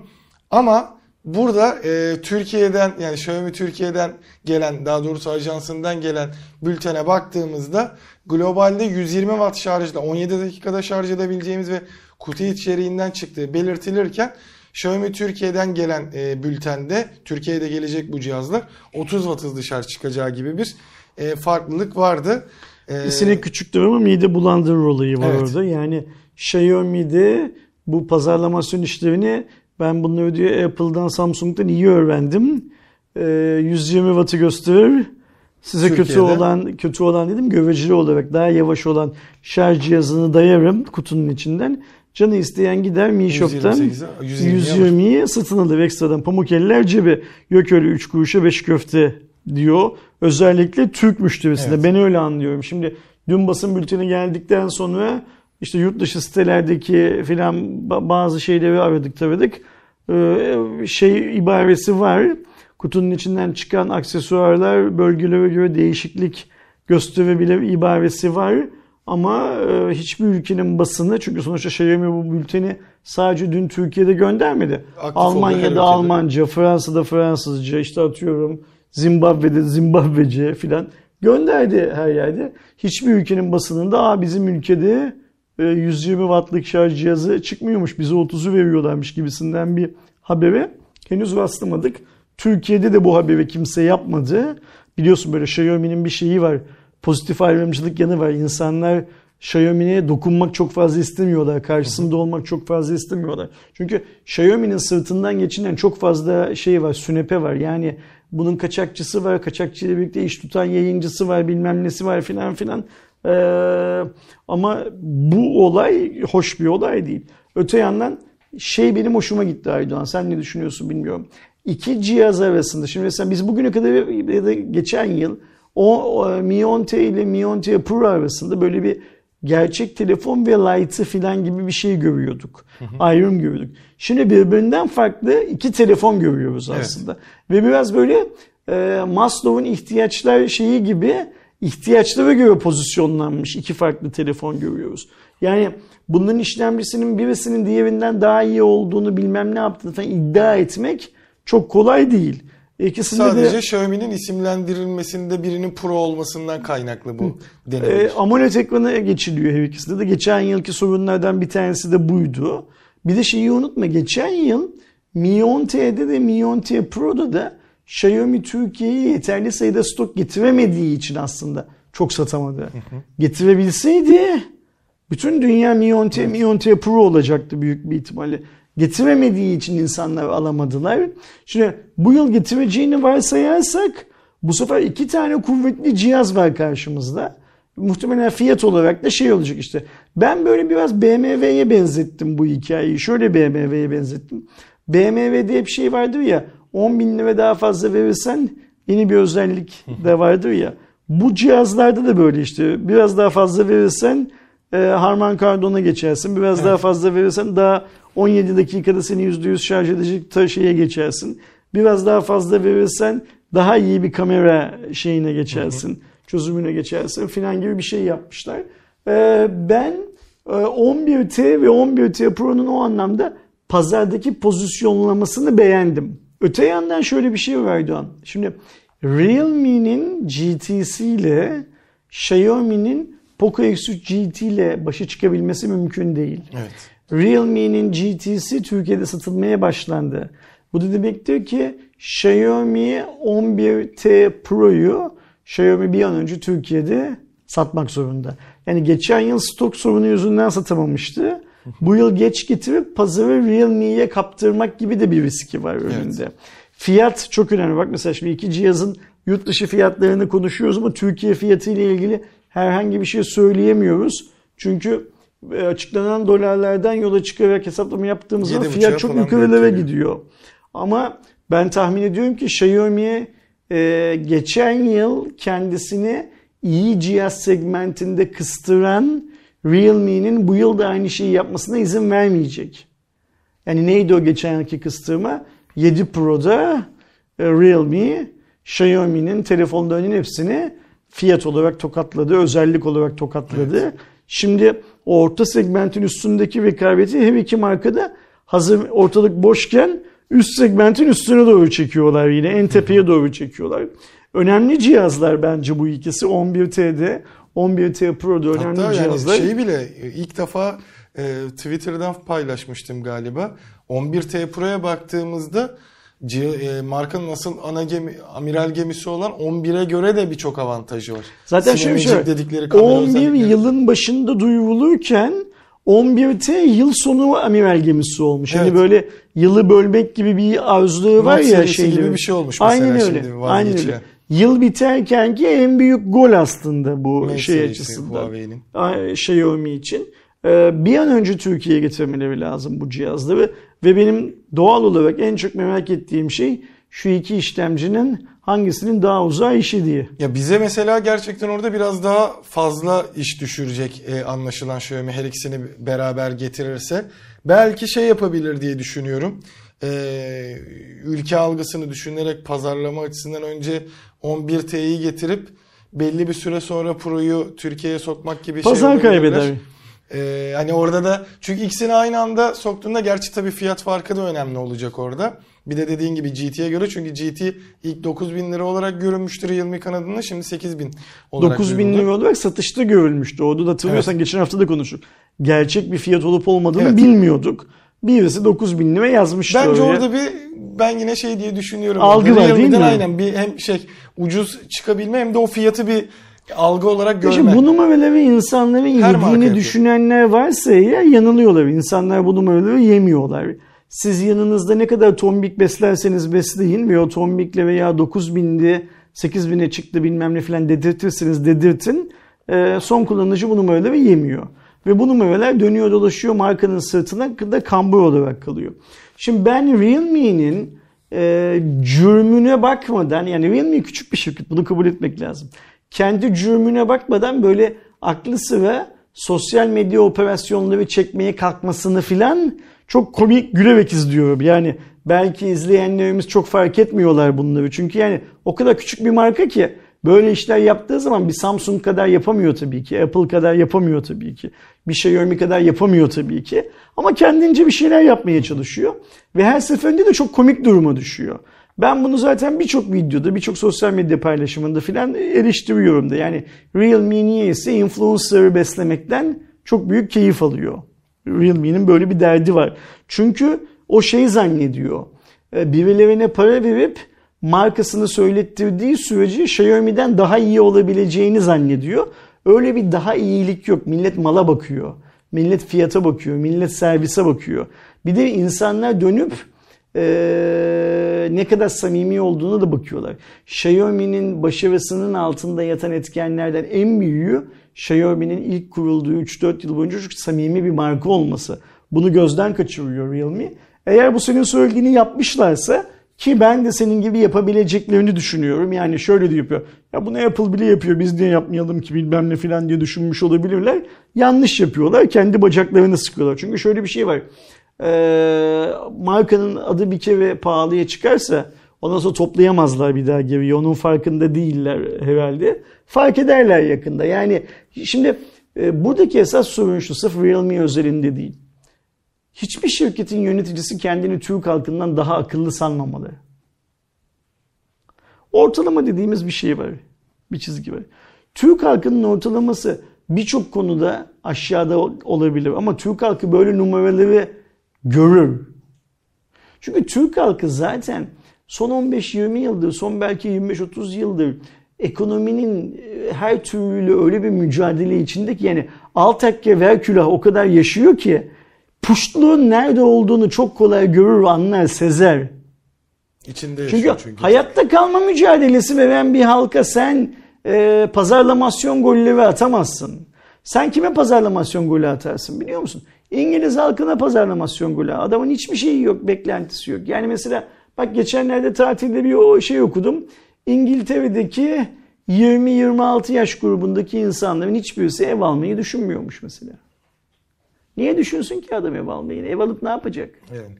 Ama Burada e, Türkiye'den yani Xiaomi Türkiye'den gelen daha doğrusu ajansından gelen bültene baktığımızda globalde 120 watt şarjla 17 dakikada şarj edebileceğimiz ve kutu içeriğinden çıktığı belirtilirken Xiaomi Türkiye'den gelen e, bültende Türkiye'de gelecek bu cihazlar 30 watt hızlı şarj çıkacağı gibi bir e, farklılık vardı. E, Sinek küçüktür ama mide bulandırır olayı var evet. orada. Yani Xiaomi'de bu pazarlamasyon işlerini ben bunları diyor Apple'dan Samsung'dan iyi öğrendim. E, 120 wattı gösterir. Size Türkiye'de. kötü olan kötü olan dedim göreceli olarak daha yavaş olan şarj cihazını dayarım kutunun içinden. Canı isteyen gider Mi Shop'tan 120'yi satın alır ekstradan. Pamuk eller cebi. Yok öyle 3 kuruşa 5 köfte diyor. Özellikle Türk müşterisinde. Evet. Ben öyle anlıyorum. Şimdi dün basın bülteni geldikten sonra işte yurt dışı sitelerdeki filan bazı şeyleri aradık taradık. Ee, şey ibaresi var. Kutunun içinden çıkan aksesuarlar bölgelere göre değişiklik gösterebilir ibaresi var. Ama e, hiçbir ülkenin basını çünkü sonuçta Xiaomi bu bülteni sadece dün Türkiye'de göndermedi. Aktif Almanya'da Almanca, Fransa'da Fransızca, işte atıyorum Zimbabwe'de Zimbabwece filan gönderdi her yerde. Hiçbir ülkenin basınında Aa, bizim ülkede 120 e, wattlık şarj cihazı çıkmıyormuş bize 30'u veriyorlarmış gibisinden bir habere henüz rastlamadık. Türkiye'de de bu haberi kimse yapmadı. Biliyorsun böyle Xiaomi'nin bir şeyi var. Pozitif ayrımcılık yanı var. İnsanlar Xiaomi'ye dokunmak çok fazla istemiyorlar. Karşısında olmak çok fazla istemiyorlar. Çünkü Xiaomi'nin sırtından geçinen çok fazla şey var, sünepe var. Yani bunun kaçakçısı var, kaçakçıyla birlikte iş tutan yayıncısı var, bilmem nesi var filan filan. Ee, ama bu olay hoş bir olay değil. Öte yandan şey benim hoşuma gitti Aydoğan. Sen ne düşünüyorsun bilmiyorum. İki cihaz arasında. Şimdi mesela biz bugüne kadar ya da geçen yıl o, o Mi 10T ile Mi 10T Pro arasında böyle bir gerçek telefon ve Lite'ı filan gibi bir şey görüyorduk. Hı hı. Ayrım görüyorduk. Şimdi birbirinden farklı iki telefon görüyoruz aslında. Evet. Ve biraz böyle e, Maslow'un ihtiyaçlar şeyi gibi ihtiyaçlara göre pozisyonlanmış iki farklı telefon görüyoruz. Yani bunların işlemcisinin birisinin diğerinden daha iyi olduğunu bilmem ne yaptığını falan iddia etmek çok kolay değil. İkisinde Sadece de, Xiaomi'nin isimlendirilmesinde birinin Pro olmasından kaynaklı bu deneyim. E, AMOLED ekranı geçiliyor her ikisinde de. Geçen yılki sorunlardan bir tanesi de buydu. Bir de şeyi unutma geçen yıl Mi 10T'de de Mi 10T Pro'da da Xiaomi Türkiye'ye yeterli sayıda stok getiremediği için aslında çok satamadı. Hı hı. Getirebilseydi bütün dünya Mi 10T, Mi 10T Pro olacaktı büyük bir ihtimalle. Getiremediği için insanlar alamadılar. Şimdi bu yıl getireceğini varsayarsak bu sefer iki tane kuvvetli cihaz var karşımızda. Muhtemelen fiyat olarak da şey olacak işte. Ben böyle biraz BMW'ye benzettim bu hikayeyi. Şöyle BMW'ye benzettim. BMW'de hep şey vardır ya 10 bin lira daha fazla verirsen yeni bir özellik de vardır ya. Bu cihazlarda da böyle işte biraz daha fazla verirsen e, Harman Kardon'a geçersin. Biraz evet. daha fazla verirsen daha 17 dakikada seni %100 şarj edecek şeye geçersin. Biraz daha fazla verirsen daha iyi bir kamera şeyine geçersin. Hı hı. Çözümüne geçersin filan gibi bir şey yapmışlar. E, ben e, 11T ve 11T Pro'nun o anlamda pazardaki pozisyonlamasını beğendim. Öte yandan şöyle bir şey var Doğan. Şimdi Realme'nin GTC ile Xiaomi'nin Poco X3 GT ile başa çıkabilmesi mümkün değil. Evet. Realme'nin GTC Türkiye'de satılmaya başlandı. Bu da demektir ki Xiaomi 11T Pro'yu Xiaomi bir an önce Türkiye'de satmak zorunda. Yani geçen yıl stok sorunu yüzünden satamamıştı. Bu yıl geç getirip pazarı Realme'ye kaptırmak gibi de bir riski var önünde. Evet. Fiyat çok önemli. Bak mesela şimdi iki cihazın yurt dışı fiyatlarını konuşuyoruz ama Türkiye fiyatı ile ilgili herhangi bir şey söyleyemiyoruz. Çünkü e, açıklanan dolarlardan yola çıkarak hesaplama yaptığımız zaman Yedi fiyat çok yukarılara gidiyor. Ama ben tahmin ediyorum ki Xiaomi e, geçen yıl kendisini iyi cihaz segmentinde kıstıran Realme'nin bu yıl da aynı şeyi yapmasına izin vermeyecek. Yani neydi o geçen yılki kıstırma? 7 Pro'da e, Realme, Xiaomi'nin telefonlarının hepsini fiyat olarak tokatladı, özellik olarak tokatladı. Şimdi orta segmentin üstündeki rekabeti her iki markada hazır ortalık boşken üst segmentin üstüne doğru çekiyorlar yine. En tepeye doğru çekiyorlar. Önemli cihazlar bence bu ikisi. 11T'de, 11T Pro'da önemli Hatta yani cihazlar. şeyi bile ilk defa e, Twitter'dan paylaşmıştım galiba. 11T Pro'ya baktığımızda markanın asıl ana gemi, amiral gemisi olan 11'e göre de birçok avantajı var. Zaten şöyle bir şey dedikleri kamera 11 özellikleri. yılın başında duyurulurken 11T yıl sonu amiral gemisi olmuş. Hani Evet. böyle yılı bölmek gibi bir arzuları var ya şeyleri. gibi bir şey olmuş mesela Aynen şimdi öyle. Aynen vazgeçilen. öyle. Yıl biterken ki en büyük gol aslında bu Mate şey açısından. Huawei'nin. Ay- Xiaomi için. Ee, Bir an önce Türkiye'ye getirmeleri lazım bu cihazları ve benim doğal olarak en çok merak ettiğim şey şu iki işlemcinin hangisinin daha uzağa işi diye. Ya bize mesela gerçekten orada biraz daha fazla iş düşürecek e, anlaşılan Xiaomi her ikisini beraber getirirse. Belki şey yapabilir diye düşünüyorum. E, ülke algısını düşünerek pazarlama açısından önce 11T'yi getirip belli bir süre sonra Pro'yu Türkiye'ye sokmak gibi Pazar şey olabilirler. kaybeder. Ee, hani orada da çünkü ikisini aynı anda soktuğunda gerçi tabii fiyat farkı da önemli olacak orada. Bir de dediğin gibi GT'ye göre çünkü GT ilk 9000 lira olarak görünmüştür Realme kanadında şimdi 8000 olarak 9 bin görüldü. lira olarak satışta görülmüştü. Orada da hatırlıyorsan geçen hafta da konuştuk. Gerçek bir fiyat olup olmadığını Evet. bilmiyorduk. Birisi 9 bin lira yazmıştı Bence oraya. orada bir ben yine şey diye düşünüyorum. Algı Orada var, değil mi? Aynen bir hem şey ucuz çıkabilme hem de o fiyatı bir algı olarak görme. Şimdi bu numaraları insanların Her yediğini düşünenler varsa eğer yanılıyorlar. İnsanlar bu numaraları yemiyorlar. Siz yanınızda ne kadar tombik beslerseniz besleyin ve o tombikle veya 9000'di 8000'e çıktı bilmem ne falan dedirtirsiniz dedirtin. Ee, son kullanıcı bu numaraları yemiyor. Ve bu numaralar dönüyor dolaşıyor markanın sırtına da kambur olarak kalıyor. Şimdi ben Realme'nin e, cürmüne bakmadan yani Realme küçük bir şirket bunu kabul etmek lazım. Kendi cürmüne bakmadan böyle aklı sıra sosyal medya operasyonları çekmeye kalkmasını filan çok komik gülerek izliyorum. Yani belki izleyenlerimiz çok fark etmiyorlar bunları. Çünkü yani o kadar küçük bir marka ki böyle işler yaptığı zaman bir Samsung kadar yapamıyor tabii ki. Apple kadar yapamıyor tabii ki. Bir Xiaomi kadar yapamıyor tabii ki. Ama kendince bir şeyler yapmaya çalışıyor. Ve her seferinde de çok komik duruma düşüyor. Ben bunu zaten birçok videoda, birçok sosyal medya paylaşımında filan eleştiriyorum da. Yani Realme niyeyse influencer'ı beslemekten çok büyük keyif alıyor. Realme'nin böyle bir derdi var. Çünkü o şey zannediyor. e, Birilerine para verip markasını söylettirdiği sürece Xiaomi'den daha iyi olabileceğini zannediyor. Öyle bir daha iyilik yok. Millet mala bakıyor. Millet fiyata bakıyor. Millet servise bakıyor. Bir de insanlar dönüp eee, ne kadar samimi olduğuna da bakıyorlar. Xiaomi'nin başarısının altında yatan etkenlerden en büyüğü Xiaomi'nin ilk kurulduğu 3-4 yıl boyunca çok samimi bir marka olması. Bunu gözden kaçırıyor Realme. Eğer bu senin söylediğini yapmışlarsa ki ben de senin gibi yapabileceklerini düşünüyorum. Yani şöyle de yapıyor. Ya bunu Apple bile yapıyor biz niye yapmayalım ki bilmem ne filan diye düşünmüş olabilirler. Yanlış yapıyorlar. Kendi bacaklarını sıkıyorlar. Çünkü şöyle bir şey var. Ee, markanın adı bir kere pahalıya çıkarsa ondan sonra toplayamazlar bir daha geriye. Onun farkında değiller herhalde. Fark ederler yakında. Yani şimdi e, buradaki esas sorun şu sırf Realme özelinde değil. Hiçbir şirketin yöneticisi kendini Türk halkından daha akıllı sanmamalı. Ortalama dediğimiz bir şey var. Bir çizgi var. Türk halkının ortalaması birçok konuda aşağıda olabilir ama Türk halkı böyle numaraları görür. Çünkü Türk halkı zaten son 15-20 yıldır, son belki 25-30 yıldır ekonominin e, her türlü öyle bir mücadele içinde ki yani al takke ver külah o kadar yaşıyor ki puştluğun nerede olduğunu çok kolay görür, anlar, sezer. İçinde Çünkü, çünkü. hayatta kalma mücadelesi veren bir halka sen e, pazarlamasyon golleri atamazsın. Sen kime pazarlamasyon golü atarsın biliyor musun? İngiliz halkına pazarlamasyon golü. Adamın hiçbir şeyi yok, beklentisi yok. Yani mesela bak geçenlerde tatilde bir o şey okudum. İngiltere'deki 20-26 yaş grubundaki insanların hiçbirisi ev almayı düşünmüyormuş mesela. Niye düşünsün ki adam ev almayı? Ev alıp ne yapacak? Yani.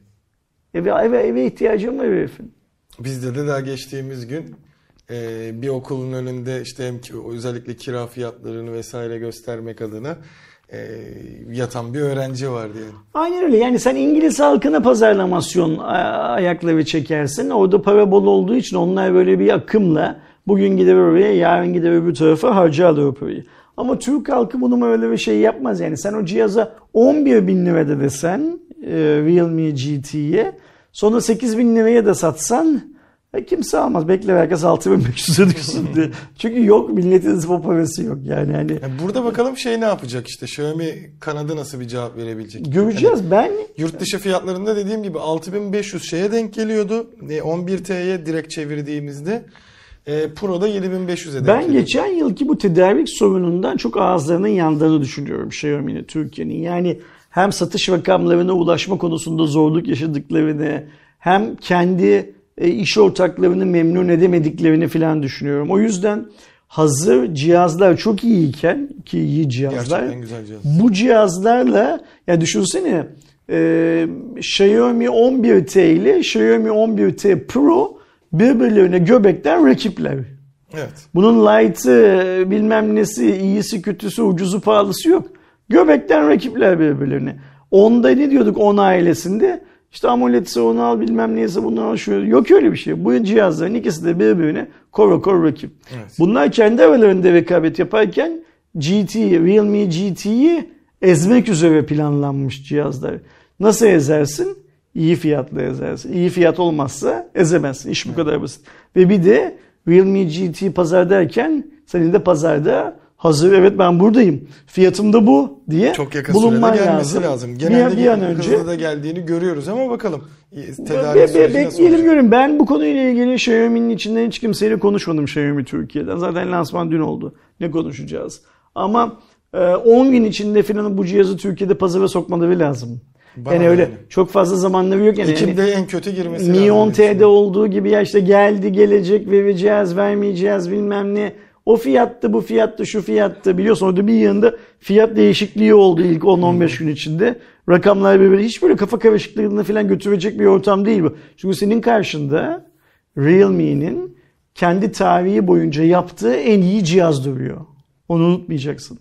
Eve, eve, eve ihtiyacım var herifin. Bizde de daha geçtiğimiz gün e, bir okulun önünde işte hem ki, özellikle kira fiyatlarını vesaire göstermek adına e, yatan bir öğrenci vardı yani. Aynen öyle. Yani sen İngiliz halkına pazarlamasyon ayakları çekersin. Orada para bol olduğu için onlar böyle bir akımla bugün gider oraya, yarın gider öbür tarafa harcarlar parayı. Ama Türk halkı bunu öyle bir şey yapmaz yani. Sen o cihaza 11 bin lirada desen e, Realme GT'ye sonra 8 bin liraya da satsan e, kimse almaz. Bekle herkes 6500'e düşsün diye. Çünkü yok milletin o parası yok yani. Hani... Yani burada bakalım şey ne yapacak işte Xiaomi kanadı nasıl bir cevap verebilecek. Göreceğiz Yani ben. Yurt dışı fiyatlarında dediğim gibi 6500 şeye denk geliyordu. E, 11T'ye direkt çevirdiğimizde e, Pro'da 7500'e denk Ben geçen yılki bu tedarik sorunundan çok ağızlarının yandığını düşünüyorum Xiaomi'nin Türkiye'nin. Yani hem satış rakamlarına ulaşma konusunda zorluk yaşadıklarını hem kendi e, iş ortaklarını memnun edemediklerini falan düşünüyorum. O yüzden hazır cihazlar çok iyiyken ki iyi cihazlar Gerçekten güzel cihaz. bu cihazlarla ya düşünsene e, Xiaomi 11T ile Xiaomi 11T Pro birbirlerine göbekten rakipler. Evet. Bunun light'ı bilmem nesi iyisi kötüsü ucuzu pahalısı yok. Göbekten rakipler birbirlerine. Onda ne diyorduk 10 ailesinde? İşte AMOLED'se onu al bilmem neyse bunu al şu. Yok öyle bir şey. Bu cihazların ikisi de birbirine koro koro rakip. Evet. Bunlar kendi aralarında rekabet yaparken GT, Realme GT'yi ezmek üzere planlanmış cihazlar. Nasıl ezersin? İyi fiyatla ezersin. İyi fiyat olmazsa ezemezsin. İş bu kadar basit. Ve bir de Realme GT pazardayken senin de pazarda hazır evet ben buradayım. Fiyatım da bu diye Çok yakın bulunman sürede gelmesi lazım. lazım. Bir- Genelde bir, an önce da geldiğini görüyoruz ama bakalım. Be- Tedarik be- nasıl bekleyelim görün. Ben bu konuyla ilgili Xiaomi'nin içinden hiç kimseyle konuşmadım Xiaomi Türkiye'den. Zaten lansman dün oldu. Ne konuşacağız? Ama e, 10 gün içinde falan bu cihazı Türkiye'de pazara sokmaları lazım. Bana yani öyle yani. çok fazla zamanları yok yani. Ekim'de Yani en kötü girmesi Mi lazım. 10 T'de olduğu gibi ya işte geldi gelecek vereceğiz vermeyeceğiz bilmem ne. O fiyattı bu fiyattı şu fiyattı biliyorsun orada bir yanında fiyat değişikliği oldu ilk 10-15 gün içinde. Rakamlar birbirine hiç böyle kafa karışıklığına falan götürecek bir ortam değil bu. Çünkü senin karşında Realme'nin kendi tarihi boyunca yaptığı en iyi cihaz duruyor. Onu unutmayacaksın.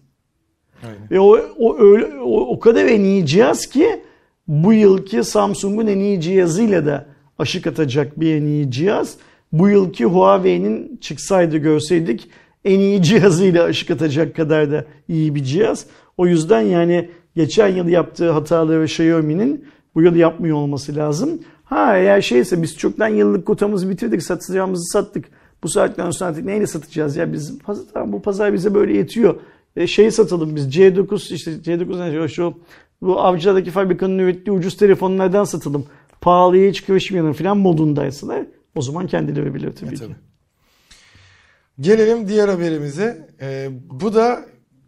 Aynen. Ve o, o, öyle, o, o kadar en iyi cihaz ki bu yılki Samsung'un en iyi cihazıyla da aşık atacak bir en iyi cihaz. Bu yılki Huawei'nin çıksaydı görseydik en iyi cihazıyla aşık atacak kadar da iyi bir cihaz. O yüzden yani geçen yıl yaptığı hataları Xiaomi'nin bu yıl yapmıyor olması lazım. Ha eğer şeyse biz çoktan yıllık kotamızı bitirdik satacağımızı sattık. Bu saatten sonra artık neyle satacağız ya biz pazar, bu pazar bize böyle yetiyor. E, şey satalım biz C9 işte C9 ne şu bu avcıdaki fabrikanın ürettiği ucuz telefonlardan satalım. Pahalıya hiç karışmayalım falan modundaysalar o zaman kendileri bilir tabii E, ki. Gelelim diğer haberimize. Ee, bu da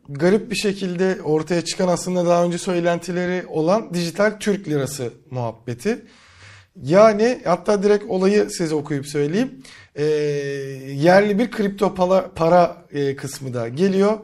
garip bir şekilde ortaya çıkan aslında daha önce söylentileri olan dijital Türk lirası muhabbeti. Yani hatta direkt olayı size okuyup söyleyeyim. Ee, yerli bir kripto para, para e, kısmı da geliyor.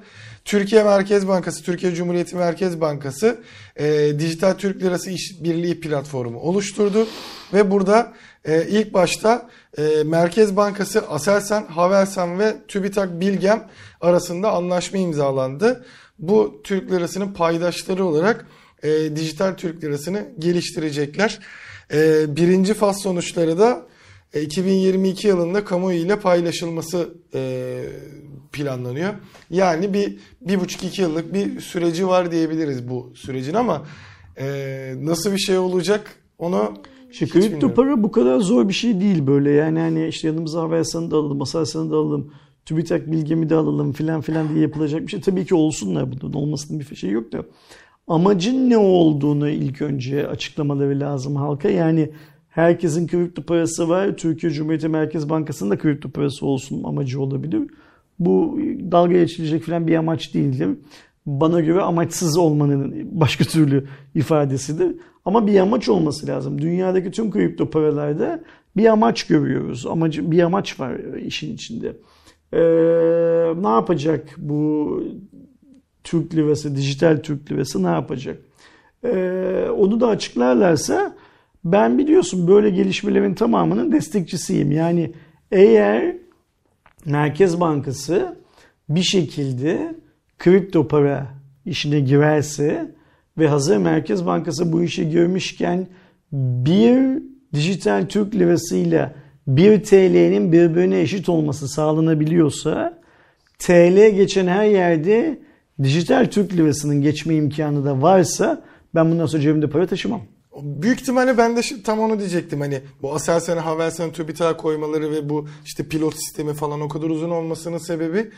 Türkiye Merkez Bankası, Türkiye Cumhuriyeti Merkez Bankası e, Dijital Türk Lirası İşbirliği platformu oluşturdu. Ve burada e, ilk başta e, Merkez Bankası, Aselsan, Havelsan ve TÜBİTAK Bilgem arasında anlaşma imzalandı. Bu Türk Lirası'nın paydaşları olarak e, dijital Türk Lirası'nı geliştirecekler. E, birinci faz sonuçları da e, 2022 yılında kamuoyu ile paylaşılması e, planlanıyor. Yani bir, bir buçuk iki yıllık bir süreci var diyebiliriz bu sürecin ama e, nasıl bir şey olacak onu İşte kripto para bu kadar zor bir şey değil böyle yani hani işte yanımıza Havelsan'ı da alalım, Aselsan'ı da alalım, TÜBİTAK Bilgem'i de alalım filan filan diye yapılacak bir şey. Tabii ki olsunlar bunun olmasının bir şey yok da amacın ne olduğunu ilk önce açıklamaları lazım halka. Yani herkesin kripto parası var. Türkiye Cumhuriyeti Merkez Bankası'nın da kripto parası olsun amacı olabilir. Bu dalga geçilecek falan bir amaç değildir. bana göre amaçsız olmanın başka türlü ifadesidir. Ama bir amaç olması lazım. Dünyadaki tüm kripto paralarda bir amaç görüyoruz. Amacı, bir amaç var işin içinde. Ee, ne yapacak bu Türk lirası, dijital Türk lirası ne yapacak? Ee, onu da açıklarlarsa ben biliyorsun böyle gelişmelerin tamamının destekçisiyim. Yani eğer Merkez Bankası bir şekilde kripto para işine girerse ve hazır Merkez Bankası bu işe girmişken bir dijital Türk lirasıyla 1 TL'nin birbirine eşit olması sağlanabiliyorsa TL geçen her yerde dijital Türk lirasının geçme imkanı da varsa ben bundan sonra cebimde para taşımam. Büyük ihtimalle ben de tam onu diyecektim hani bu Aselsan, Havelsan, TÜBİTAK koymaları ve bu işte pilot sistemi falan o kadar uzun olmasının sebebi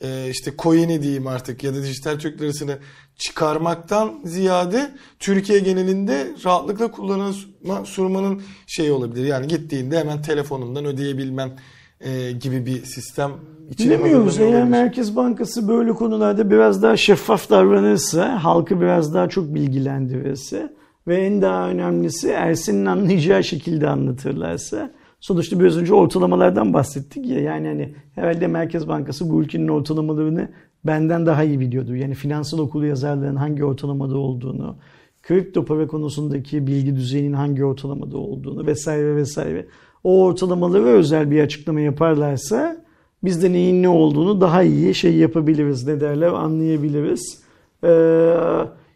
e, işte coin'i diyeyim artık ya da dijital Türk lirasını çıkarmaktan ziyade Türkiye genelinde rahatlıkla kullanılma sunmanın şey olabilir. Yani gittiğinde hemen telefonundan ödeyebilmen e, gibi bir sistem Bilemiyoruz. Eğer Merkez Bankası böyle konularda biraz daha şeffaf davranırsa, halkı biraz daha çok bilgilendirirse ve en daha önemlisi Ersin'in anlayacağı şekilde anlatırlarsa sonuçta biraz önce ortalamalardan bahsettik ya yani hani herhalde Merkez Bankası bu ülkenin ortalamalarını benden daha iyi biliyordu. Yani finansal okulu yazarların hangi ortalamada olduğunu, kripto para konusundaki bilgi düzeyinin hangi ortalamada olduğunu vesaire vesaire. O ortalamaları özel bir açıklama yaparlarsa biz de neyin ne olduğunu daha iyi şey yapabiliriz ne derler anlayabiliriz. Ee,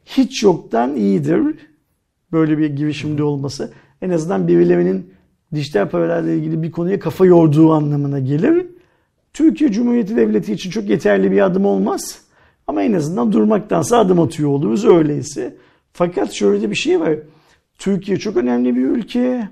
hiç yoktan iyidir böyle bir girişimde olması. En azından birilerinin dijital paralarla ilgili bir konuya kafa yorduğu anlamına gelir. Türkiye Cumhuriyeti Devleti için çok yeterli bir adım olmaz. Ama en azından durmaktansa adım atıyor oluruz öyleyse. Fakat şöyle bir şey var. Türkiye çok önemli bir ülke.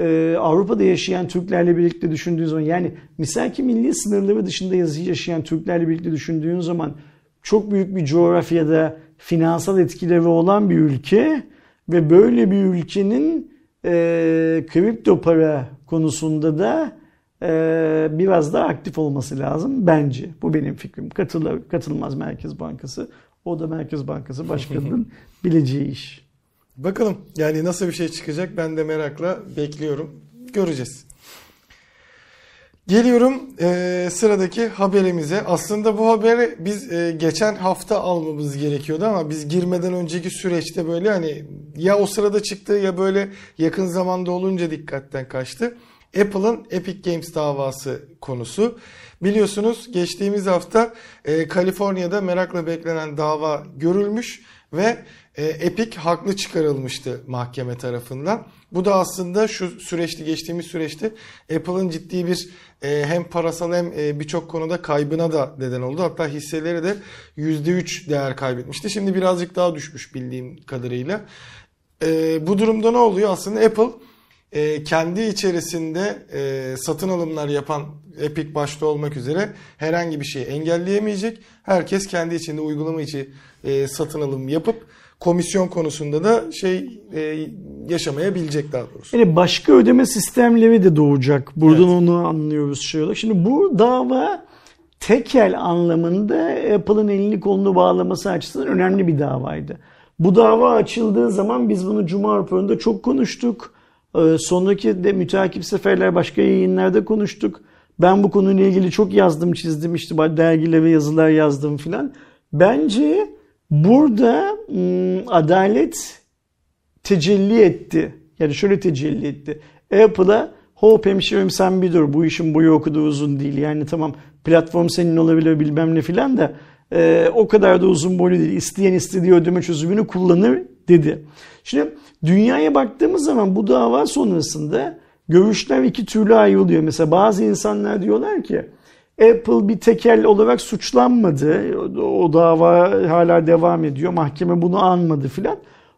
Ee, Avrupa'da yaşayan Türklerle birlikte düşündüğün zaman yani misal ki milli sınırları dışında yaşayan Türklerle birlikte düşündüğün zaman çok büyük bir coğrafyada finansal etkileri olan bir ülke ve böyle bir ülkenin e, kripto para konusunda da e, biraz daha aktif olması lazım bence. Bu benim fikrim. Katılır, katılmaz Merkez Bankası. O da Merkez Bankası Başkanı'nın bileceği iş. Bakalım yani nasıl bir şey çıkacak ben de merakla bekliyorum. Göreceğiz. Geliyorum e, sıradaki haberimize. Aslında bu haberi biz e, geçen hafta almamız gerekiyordu ama biz girmeden önceki süreçte böyle hani ya o sırada çıktı ya böyle yakın zamanda olunca dikkatten kaçtı. Apple'ın Epic Games davası konusu. Biliyorsunuz geçtiğimiz hafta e, Kaliforniya'da merakla beklenen dava görülmüş ve e, Epic haklı çıkarılmıştı mahkeme tarafından. Bu da aslında şu süreçte geçtiğimiz süreçte Apple'ın ciddi bir e, hem parasal hem e, birçok konuda kaybına da neden oldu. Hatta hisseleri de %3 değer kaybetmişti. Şimdi birazcık daha düşmüş bildiğim kadarıyla. Bu durumda ne oluyor? Aslında Apple kendi içerisinde satın alımlar yapan Epic başta olmak üzere herhangi bir şeyi engelleyemeyecek. Herkes kendi içinde uygulama içi satın alım yapıp komisyon konusunda da şey e, yaşamayabilecek daha doğrusu. Yani başka ödeme sistemleri de doğacak. Buradan evet. onu anlıyoruz şey olarak. Şimdi bu dava tekel anlamında Apple'ın elini kolunu bağlaması açısından önemli bir davaydı. Bu dava açıldığı zaman biz bunu Cuma raporunda çok konuştuk. Ee, sonraki de müteakip seferler başka yayınlarda konuştuk. Ben bu konuyla ilgili çok yazdım, çizdim işte dergilere yazılar yazdım filan. Bence burada adalet tecelli etti. Yani şöyle tecelli etti. Apple'a hop hemşirim sen bir dur bu işin boyu o kadar uzun değil. Yani tamam platform senin olabilir bilmem ne filan da e, o kadar da uzun boylu değil. İsteyen istediği ödeme çözümünü kullanır dedi. Şimdi dünyaya baktığımız zaman bu dava sonrasında görüşler iki türlü ayrılıyor. Mesela bazı insanlar diyorlar ki Apple bir tekel olarak suçlanmadı. O dava hala devam ediyor. Mahkeme bunu anmadı filan.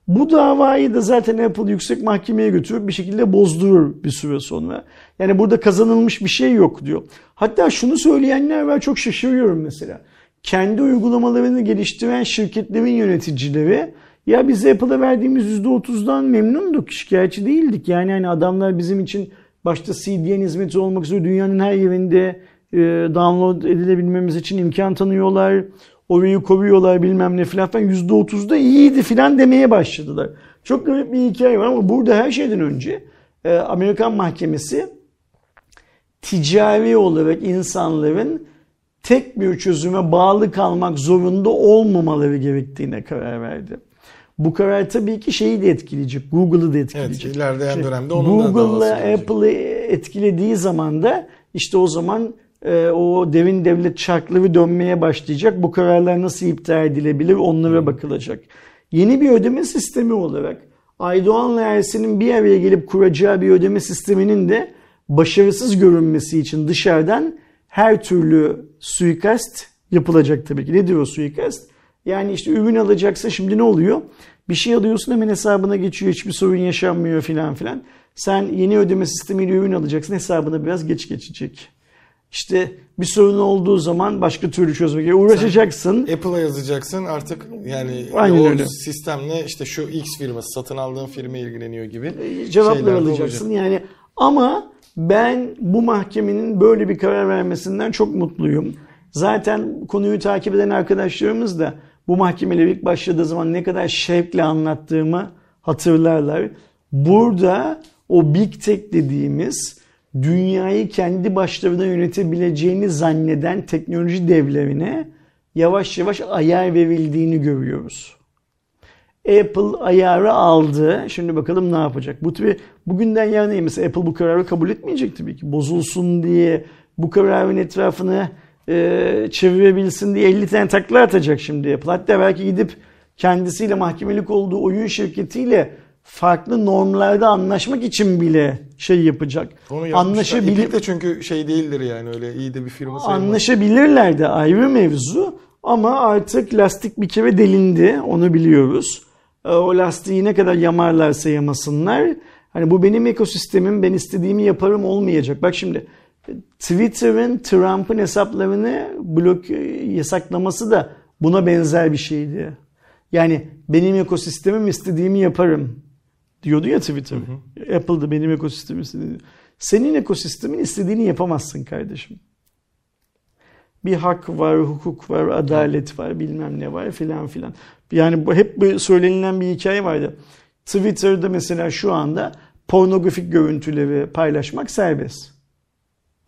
Bu davayı da zaten Apple yüksek mahkemeye götürüp bir şekilde bozdurur bir süre sonra. Yani burada kazanılmış bir şey yok diyor. Hatta şunu söyleyenler var çok şaşırıyorum mesela. Kendi uygulamalarını geliştiren şirketlerin yöneticileri ya biz Apple'a verdiğimiz %30'dan memnunduk, şikayetçi değildik. Yani hani adamlar bizim için başta CDN hizmeti olmak üzere dünyanın her yerinde download edilebilmemiz için imkan tanıyorlar. orayı koruyorlar bilmem ne filan falan %30'da iyiydi filan demeye başladılar. Çok garip bir hikaye var ama burada her şeyden önce e, Amerikan mahkemesi ticari olarak insanların tek bir çözüme bağlı kalmak zorunda olmamaları gerektiğine karar verdi. Bu karar tabii ki şeyi de etkileyecek. Google'ı da etkileyecek. Evet, ilerleyen şey, dönemde onun Google'la Apple'ı etkilediği zaman da işte o zaman e, o devin devlet çarkları dönmeye başlayacak. Bu kararlar nasıl iptal edilebilir onlara bakılacak. Yeni bir ödeme sistemi olarak Aydoğan'la Ersin'in bir araya gelip kuracağı bir ödeme sisteminin de başarısız görünmesi için dışarıdan her türlü suikast yapılacak tabii ki. Ne diyor suikast? Yani işte ürün alacaksa şimdi ne oluyor? Bir şey alıyorsun hemen hesabına geçiyor hiçbir sorun yaşanmıyor filan filan. Sen yeni ödeme sistemiyle ürün alacaksın hesabına biraz geç geçecek. İşte bir sorun olduğu zaman başka türlü çözmeye uğraşacaksın. Apple'a yazacaksın artık yani Aynen o öyle. sistemle işte şu X firması satın aldığın firma ilgileniyor gibi cevaplar alacaksın. Olacak. Yani ama ben bu mahkemenin böyle bir karar vermesinden çok mutluyum. Zaten konuyu takip eden arkadaşlarımız da bu mahkemeyle ilk başladığı zaman ne kadar şevkle anlattığımı hatırlarlar. Burada o Big Tech dediğimiz dünyayı kendi başlarına yönetebileceğini zanneden teknoloji devlerine yavaş yavaş ayar verildiğini görüyoruz. Apple ayarı aldı. Şimdi bakalım ne yapacak. Bu tabi bugünden yarına mesela Apple bu kararı kabul etmeyecek tabii ki. Bozulsun diye bu kararın etrafını e, çevirebilsin diye 50 tane takla atacak şimdi Apple. Hatta belki gidip kendisiyle mahkemelik olduğu oyun şirketiyle farklı normlarda anlaşmak için bile şey yapacak. Onu Anlaşabilir de çünkü şey değildir yani öyle iyi de bir firma sayılmaz. Anlaşabilirler de ayrı mevzu ama artık lastik bir kere delindi onu biliyoruz. E, o lastiği ne kadar yamarlarsa yamasınlar. Hani bu benim ekosistemim ben istediğimi yaparım olmayacak. Bak şimdi Twitter'ın Trump'ın hesaplarını blok e, yasaklaması da buna benzer bir şeydi. Yani benim ekosistemim istediğimi yaparım diyordu ya Twitter. Hı hı. Apple'da benim ekosistemim istediğini. Senin ekosistemin istediğini yapamazsın kardeşim. Bir hak var, hukuk var, adalet var, bilmem ne var filan filan. Yani bu hep söylenilen bir hikaye vardı. Twitter'da mesela şu anda pornografik görüntüleri paylaşmak serbest.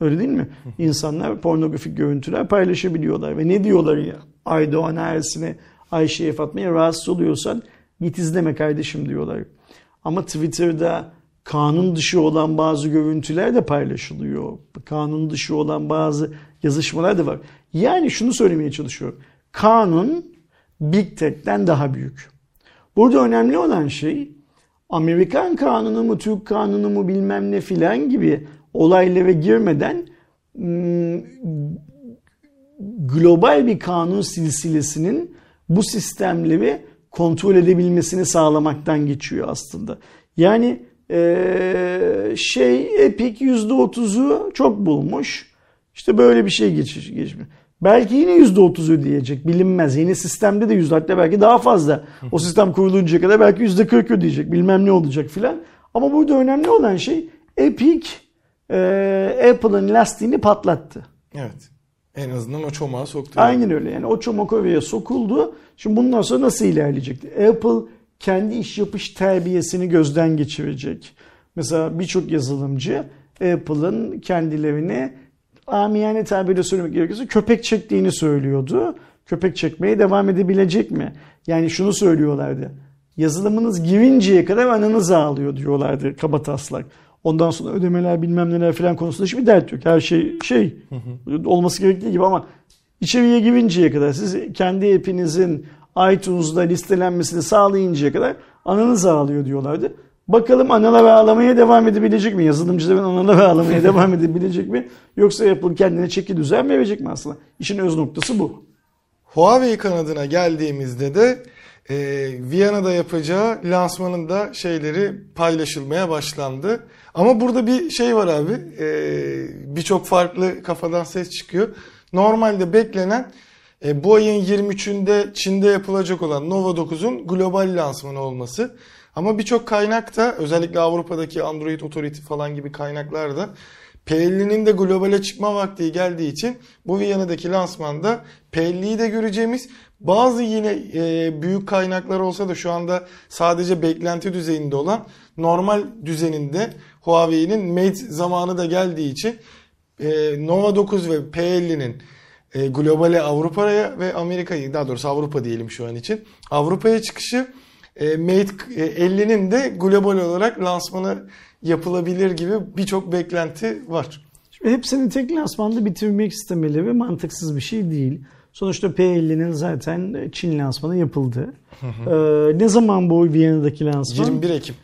Öyle değil mi? İnsanlar pornografik görüntüler paylaşabiliyorlar. Ve ne diyorlar ya? Aydoğan Ersin'e, Ayşe'ye Fatma'ya rahatsız oluyorsan git izleme kardeşim diyorlar. Ama Twitter'da kanun dışı olan bazı görüntüler de paylaşılıyor. Kanun dışı olan bazı yazışmalar da var. Yani şunu söylemeye çalışıyorum. Kanun Big Tech'ten daha büyük. Burada önemli olan şey Amerikan kanunu mu, Türk kanunu mu bilmem ne filan gibi olaylara girmeden hmm, global bir kanun silsilesinin bu sistemleri kontrol edebilmesini sağlamaktan geçiyor aslında. Yani ee, şey Epic %30'u çok bulmuş. İşte böyle bir şey geçmiş. geçmiş. Belki yine %30 ödeyecek bilinmez. Yeni sistemde de yüzde hatta belki daha fazla. O sistem kuruluncaya kadar belki %40 ödeyecek bilmem ne olacak filan. Ama burada önemli olan şey Epic e, Apple'ın lastiğini patlattı. Evet. En azından o çomağı soktu. Aynen öyle yani o çomak oraya sokuldu. Şimdi bundan sonra nasıl ilerleyecek? Apple kendi iş yapış terbiyesini gözden geçirecek. Mesela birçok yazılımcı Apple'ın kendilerini amiyane tabirle söylemek gerekirse köpek çektiğini söylüyordu. Köpek çekmeye devam edebilecek mi? Yani şunu söylüyorlardı. Yazılımınız girinceye kadar ananız ağlıyor diyorlardı kaba taslak. Ondan sonra ödemeler bilmem neler falan konusunda hiçbir dert yok. Her şey şey olması gerektiği gibi ama içeriye girinceye kadar siz kendi app'inizin iTunes'da listelenmesini sağlayıncaya kadar ananız ağlıyor diyorlardı. Bakalım analar ağlamaya devam edebilecek mi? Yazılımcıların analar ağlamaya devam edebilecek mi? Yoksa Apple kendine çeki düzen verecek mi aslında? İşin öz noktası bu. Huawei kanadına geldiğimizde de e, Viyana'da yapacağı lansmanında şeyleri paylaşılmaya başlandı. Ama burada bir şey var abi. E, Birçok farklı kafadan ses çıkıyor. Normalde beklenen e, bu ayın 23'ünde Çin'de yapılacak olan Nova 9'un global lansmanı olması. Ama birçok kaynak da özellikle Avrupa'daki Android Authority falan gibi kaynaklar da P50'nin de globale çıkma vakti geldiği için bu Viyana'daki lansmanda P50'yi de göreceğimiz. Bazı yine e, büyük kaynaklar olsa da şu anda sadece beklenti düzeyinde olan normal düzeninde Huawei'nin Mate zamanı da geldiği için e, Nova 9 ve P50'nin e, globale Avrupa'ya ve Amerika'yı daha doğrusu Avrupa diyelim şu an için Avrupa'ya çıkışı e, Mate 50'nin de global olarak lansmanı yapılabilir gibi birçok beklenti var. Şimdi hepsini tek lansmanda bitirmek istemeleri mantıksız bir şey değil. Sonuçta P50'nin zaten Çin lansmanı yapıldı. Hı hı. Ee, ne zaman bu Viyana'daki lansman? 21 Ekim.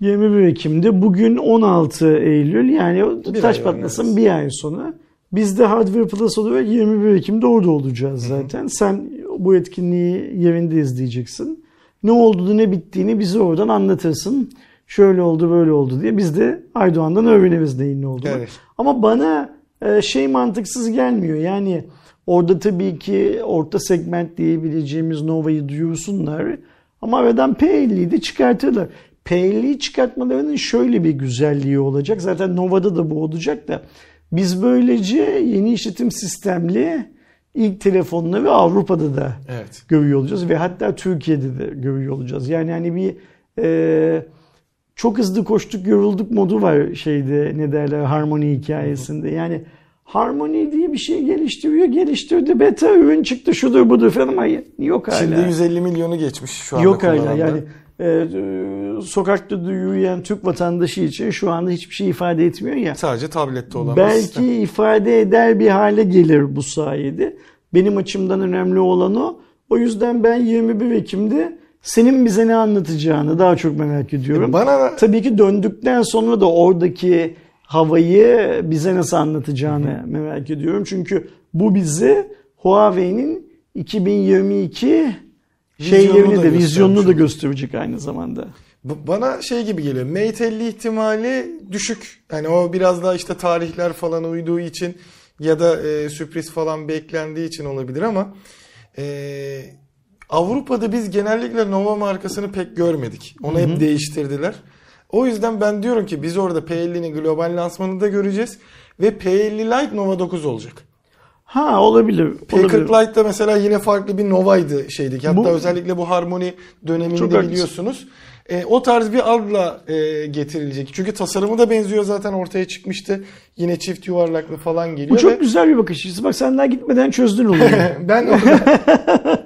21 Ekim'de bugün 16 Eylül yani bir taş patlasın bir ay sonra. Biz de Hardware Plus olarak 21 Ekim'de orada olacağız zaten. Hı hı. Sen bu etkinliği yerinde izleyeceksin. Ne olduğunu ne bittiğini bize oradan anlatırsın. Şöyle oldu böyle oldu diye biz de Aydoğan'dan öğreniriz neyin ne olduğunu. Evet. Ama bana e, şey mantıksız gelmiyor. Yani orada tabii ki orta segment diyebileceğimiz Nova'yı duyursunlar. Ama aradan P50'yi de çıkartırlar. P50'yi çıkartmalarının şöyle bir güzelliği olacak. Zaten Nova'da da bu olacak da. Biz böylece yeni işletim sistemli ilk telefonları Avrupa'da da evet. görüyor olacağız. Ve hatta Türkiye'de de görüyor olacağız. Yani hani bir e, çok hızlı koştuk yorulduk modu var şeyde ne derler harmoni hikayesinde. Yani harmoni diye bir şey geliştiriyor. Geliştirdi beta ürün çıktı şudur budur falan ama yok hala. Şimdi 150 milyonu geçmiş şu anda Yok hala yani e, sokakta yürüyen Türk vatandaşı için şu anda hiçbir şey ifade etmiyor ya. Sadece tablette olan. Belki ifade eder bir hale gelir bu sayede. Benim açımdan önemli olan o. O yüzden ben 21 Ekim'de senin bize ne anlatacağını daha çok merak ediyorum. Bana tabii ki döndükten sonra da oradaki havayı bize nasıl anlatacağını Hı-hı. merak ediyorum. Çünkü bu bize Huawei'nin 2022 şeylerini de vizyonunu da gösterecek aynı zamanda. Bana şey gibi geliyor. Mate 50 ihtimali düşük. Yani o biraz daha işte tarihler falan uyduğu için ya da e, sürpriz falan beklendiği için olabilir ama e, Avrupa'da biz genellikle Nova markasını pek görmedik. Onu Hı-hı. hep değiştirdiler. O yüzden ben diyorum ki biz orada P50'nin global lansmanını da göreceğiz. Ve P50 Lite Nova 9 olacak. Ha olabilir. P40 olabilir. Lite'da mesela yine farklı bir Nova'ydı şeydik. Hatta bu, özellikle bu harmoni döneminde biliyorsunuz. E, o tarz bir adla e, getirilecek. Çünkü tasarımı da benziyor zaten ortaya çıkmıştı. Yine çift yuvarlaklı falan geliyor. Bu çok ve... güzel bir bakış açısı. Bak sen daha gitmeden çözdün onu. ben orada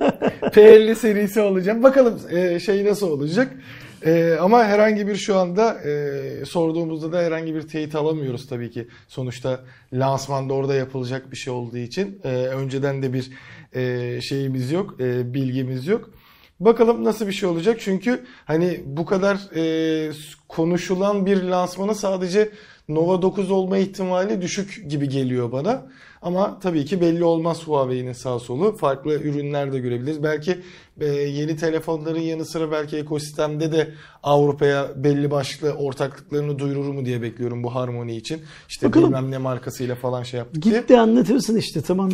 P50 serisi olacağım. Bakalım e, şey nasıl olacak. E, ama herhangi bir şu anda e, sorduğumuzda da herhangi bir teyit alamıyoruz tabii ki. Sonuçta lansmanda orada yapılacak bir şey olduğu için e, önceden de bir e, şeyimiz yok, e, bilgimiz yok. Bakalım nasıl bir şey olacak çünkü hani bu kadar e, konuşulan bir lansmanı sadece Nova 9 olma ihtimali düşük gibi geliyor bana. Ama tabii ki belli olmaz Huawei'nin sağ solu. Farklı ürünler de görebiliriz. Belki e, yeni telefonların yanı sıra belki ekosistemde de Avrupa'ya belli başlı ortaklıklarını duyurur mu diye bekliyorum bu Harmony için. İşte Bakalım. bilmem ne markasıyla falan şey yaptık Git de anlatırsın işte tamam.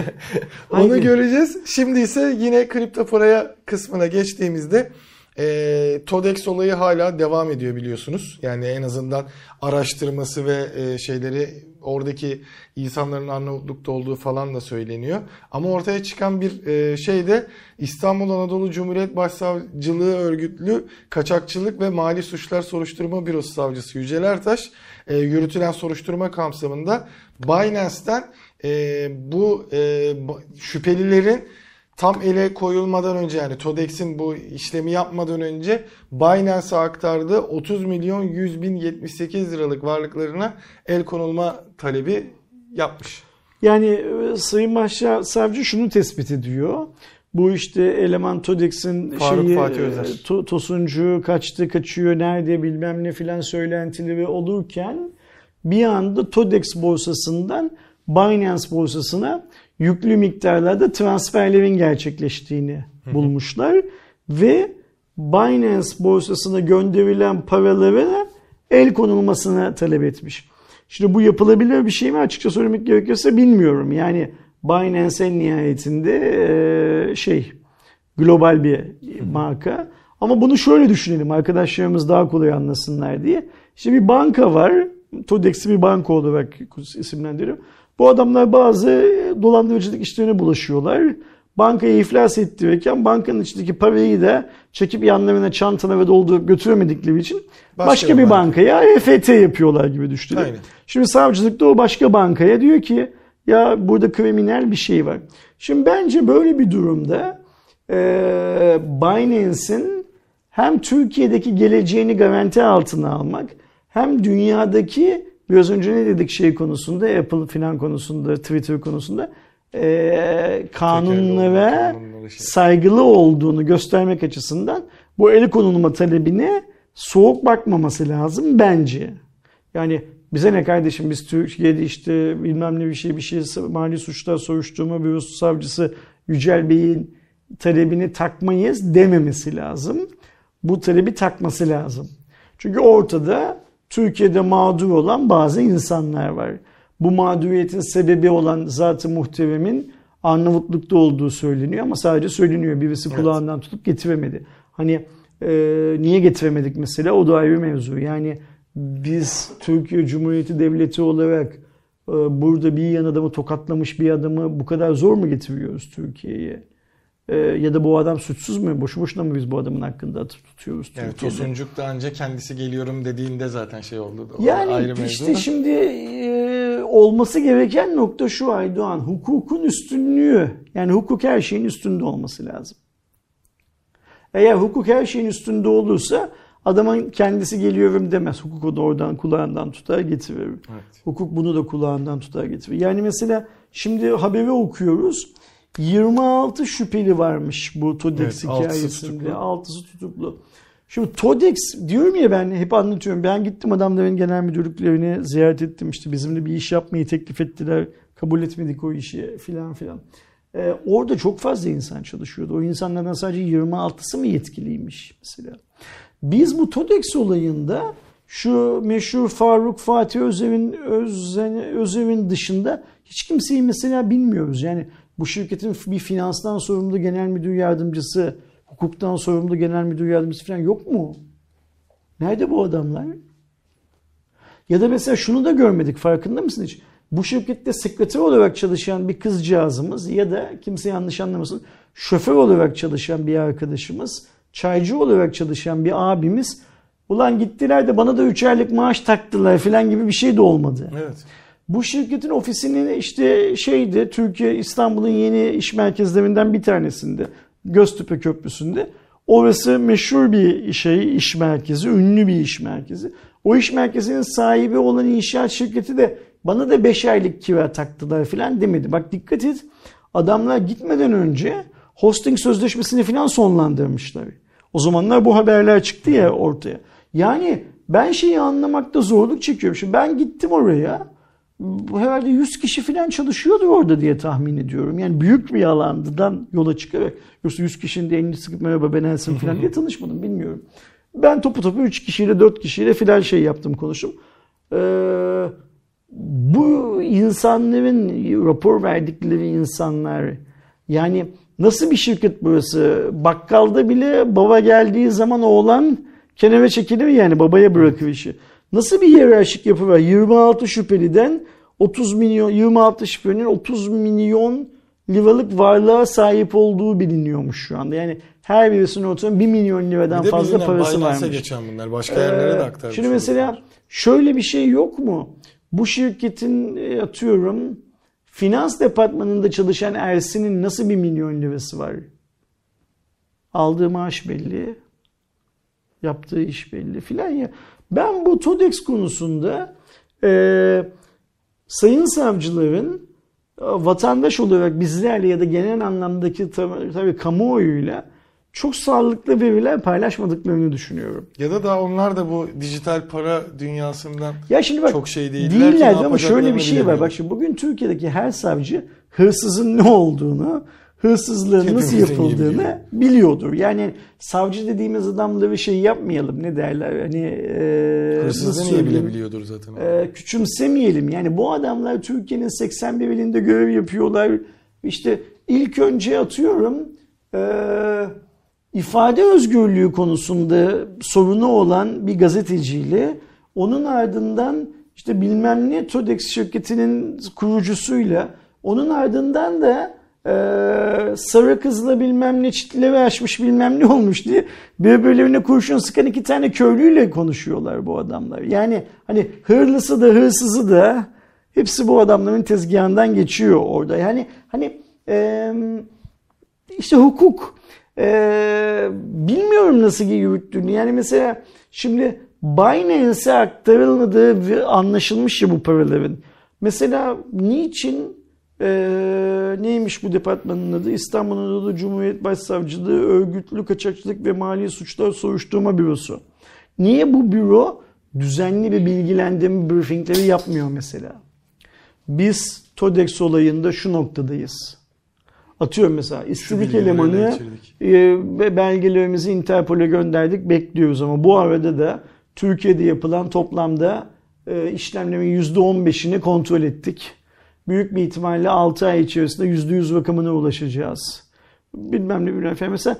Onu göreceğiz. Şimdi ise yine kripto paraya kısmına geçtiğimizde e, TODEX olayı hala devam ediyor biliyorsunuz. Yani en azından araştırması ve e, şeyleri oradaki insanların Arnavutluk'ta olduğu falan da söyleniyor. Ama ortaya çıkan bir e, şey de İstanbul Anadolu Cumhuriyet Başsavcılığı örgütlü kaçakçılık ve mali suçlar soruşturma bürosu savcısı Yücel Ertaş e, yürütülen soruşturma kapsamında Binance'ten e, bu e, şüphelilerin tam ele koyulmadan önce yani TODEX'in bu işlemi yapmadan önce Binance'a aktardığı 30 milyon 100 bin 78 liralık varlıklarına el konulma talebi yapmış. Yani e, Sayın Başsavcı şunu tespit ediyor. Bu işte eleman TODEX'in şeyi e, to, Tosuncu kaçtı kaçıyor nerede bilmem ne filan söylentileri olurken bir anda TODEX borsasından Binance borsasına yüklü miktarlarda transferlerin gerçekleştiğini bulmuşlar ve Binance borsasına gönderilen paralara el konulmasını talep etmiş. Şimdi bu yapılabilir bir şey mi açıkça söylemek gerekirse bilmiyorum. Yani Binance en nihayetinde şey global bir marka. Ama bunu şöyle düşünelim arkadaşlarımız daha kolay anlasınlar diye. İşte bir banka var TODEX'i bir banka olarak isimlendiriyor. Bu adamlar bazı dolandırıcılık işlerine bulaşıyorlar. Bankayı iflas ettirirken bankanın içindeki parayı da çekip yanlarına çantana ve doldurup götüremedikleri için başka, başka bir bankaya EFT yapıyorlar gibi düşünün. Şimdi savcılıkta o başka bankaya diyor ki ya burada kriminal bir şey var. Şimdi bence böyle bir durumda e, Binance'in hem Türkiye'deki geleceğini garanti altına almak hem dünyadaki biraz önce ne dedik şey konusunda Apple filan konusunda Twitter konusunda e, kanunlara şey. saygılı olduğunu göstermek açısından bu el konulma talebine soğuk bakmaması lazım bence. Yani bize ne kardeşim biz Türkiye'de işte bilmem ne bir şey bir şey mali suçlar soruşturma bürosu savcısı Yücel Bey'in talebini takmayız dememesi lazım. Bu talebi takması lazım. Çünkü ortada Türkiye'de mağdur olan bazı insanlar var. Bu mağduriyetin sebebi olan zat-ı muhteremin Arnavutluk'ta olduğu söyleniyor ama sadece söyleniyor. Birisi evet. kulağından tutup getiremedi. Hani e, niye getiremedik mesela o da ayrı mevzu. Yani biz Türkiye Cumhuriyeti Devleti olarak e, burada bir yan adamı tokatlamış bir adamı bu kadar zor mu getiriyoruz Türkiye'ye? E, ya da bu adam suçsuz mu? Boşu boşuna mı biz bu adamın hakkında tutuyoruz yani Türkiye'de? Tosuncuk da önce kendisi geliyorum dediğinde zaten şey oldu. O yani ayrı işte mevzu. şimdi e, olması gereken nokta şu Aydoğan. Hukukun üstünlüğü. Yani hukuk her şeyin üstünde olması lazım. Eğer hukuk her şeyin üstünde olursa Adamın kendisi geliyorum demez. Hukuk da oradan kulağından tutar getirir. Evet. Hukuk bunu da kulağından tutar getirir. Yani mesela şimdi haberi okuyoruz. 26 şüpheli varmış bu TODEX evet, hikayesinde. Altısı tutuklu. Şimdi TODEX diyorum ya ben hep anlatıyorum. Ben gittim adamların genel müdürlüklerini ziyaret ettim. İşte bizimle bir iş yapmayı teklif ettiler. Kabul etmedik o işi filan filan. Ee, orada çok fazla insan çalışıyordu. O insanlardan sadece 26'sı mı yetkiliymiş mesela. Biz bu TODEX olayında şu meşhur Faruk Fatih Özev'in Özev'in dışında hiç kimseyi mesela bilmiyoruz. Yani bu şirketin bir finanstan sorumlu genel müdür yardımcısı, hukuktan sorumlu genel müdür yardımcısı falan yok mu? Nerede bu adamlar? Ya da mesela şunu da görmedik farkında mısın hiç? Bu şirkette sekreter olarak çalışan bir kızcağızımız ya da kimse yanlış anlamasın şoför olarak çalışan bir arkadaşımız çaycı olarak çalışan bir abimiz ulan gittiler de bana da 3 aylık maaş taktılar falan gibi bir şey de olmadı. Evet. Bu şirketin ofisinin işte şeydi Türkiye İstanbul'un yeni iş merkezlerinden bir tanesinde Göztepe Köprüsü'nde. Orası meşhur bir şey iş merkezi, ünlü bir iş merkezi. O iş merkezinin sahibi olan inşaat şirketi de bana da 5 aylık kira taktılar falan demedi. Bak dikkat et adamlar gitmeden önce hosting sözleşmesini falan sonlandırmışlar. O zamanlar bu haberler çıktı ya ortaya. Yani ben şeyi anlamakta zorluk çekiyorum. Şimdi ben gittim oraya. Herhalde 100 kişi falan çalışıyordu orada diye tahmin ediyorum. Yani büyük bir alandan yola çıkarak. Yoksa 100 kişinin de elini sıkıp merhaba ben Elsin falan diye tanışmadım bilmiyorum. Ben topu topu 3 kişiyle 4 kişiyle filan şey yaptım konuştum. Ee, bu insanların rapor verdikleri insanlar yani Nasıl bir şirket burası? Bakkalda bile baba geldiği zaman oğlan kenara çekilir yani babaya bırakır işi. Nasıl bir hiyerarşik yapı var? 26 şüpheliden 30 milyon 26 şüphelinin 30 milyon liralık varlığa sahip olduğu biliniyormuş şu anda. Yani her birisinin ortalama 1 milyon liradan fazla parası varmış. geçen bunlar. Başka yerlere de aktarmış. Şimdi mesela şöyle bir şey yok mu? Bu şirketin e, atıyorum Finans departmanında çalışan Ersin'in nasıl bir milyon lirası var? Aldığı maaş belli. Yaptığı iş belli filan ya. Ben bu TODEX konusunda e, sayın savcıların e, vatandaş olarak bizlerle ya da genel anlamdaki tabii, tabii kamuoyuyla çok sağlıklı veriler paylaşmadıklarını düşünüyorum. Ya da daha onlar da bu dijital para dünyasından ya şimdi bak, çok şey değiller. Değiller ama şöyle bir şey var. Bak şimdi bugün Türkiye'deki her savcı hırsızın ne olduğunu, hırsızlığın nasıl yapıldığını biliyordur. Yani savcı dediğimiz adamla bir şey yapmayalım ne derler hani e, hırsızlığı niye bilebiliyordur zaten. E, küçümsemeyelim. Yani bu adamlar Türkiye'nin 81 ilinde görev yapıyorlar. İşte ilk önce atıyorum eee ifade özgürlüğü konusunda sorunu olan bir gazeteciyle onun ardından işte bilmem ne TODEX şirketinin kurucusuyla onun ardından da e, sarı kızla bilmem ne çitleri açmış bilmem ne olmuş diye birbirlerine kurşun sıkan iki tane köylüyle konuşuyorlar bu adamlar. Yani hani hırlısı da hırsızı da hepsi bu adamların tezgahından geçiyor orada. Yani hani e, işte hukuk e, bilmiyorum nasıl yürüttüğünü. Yani mesela şimdi Binance'e aktarılmadığı anlaşılmış ya bu paraların. Mesela niçin ee, neymiş bu departmanın adı? İstanbul Anadolu Cumhuriyet Başsavcılığı Örgütlü Kaçakçılık ve Mali Suçlar Soruşturma Bürosu. Niye bu büro düzenli bir bilgilendirme briefingleri yapmıyor mesela? Biz TODEX olayında şu noktadayız. Atıyorum mesela istibik elemanı e, belgelerimizi Interpol'e gönderdik bekliyoruz ama bu arada da Türkiye'de yapılan toplamda e, işlemlerin %15'ini kontrol ettik büyük bir ihtimalle 6 ay içerisinde %100 rakamına ulaşacağız. Bilmem ne bilmem. Mesela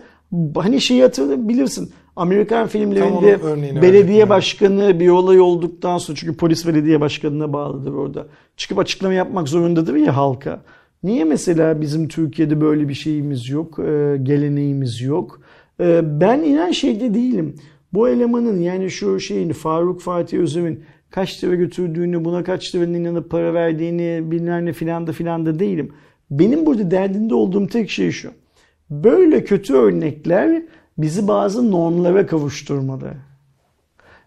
hani şeyi hatırlayabilirsin. Amerikan filmlerinde belediye başkanı bir olay olduktan sonra çünkü polis belediye başkanına bağlıdır orada. Çıkıp açıklama yapmak zorundadır ya halka. Niye mesela bizim Türkiye'de böyle bir şeyimiz yok, e, geleneğimiz yok? E, ben inan şeyde değilim. Bu elemanın yani şu şeyin Faruk Fatih Özüm'ün kaç lira götürdüğünü, buna kaç lira inanıp para verdiğini bilmem ne filan da filan da değilim. Benim burada derdinde olduğum tek şey şu. Böyle kötü örnekler bizi bazı normlara kavuşturmalı.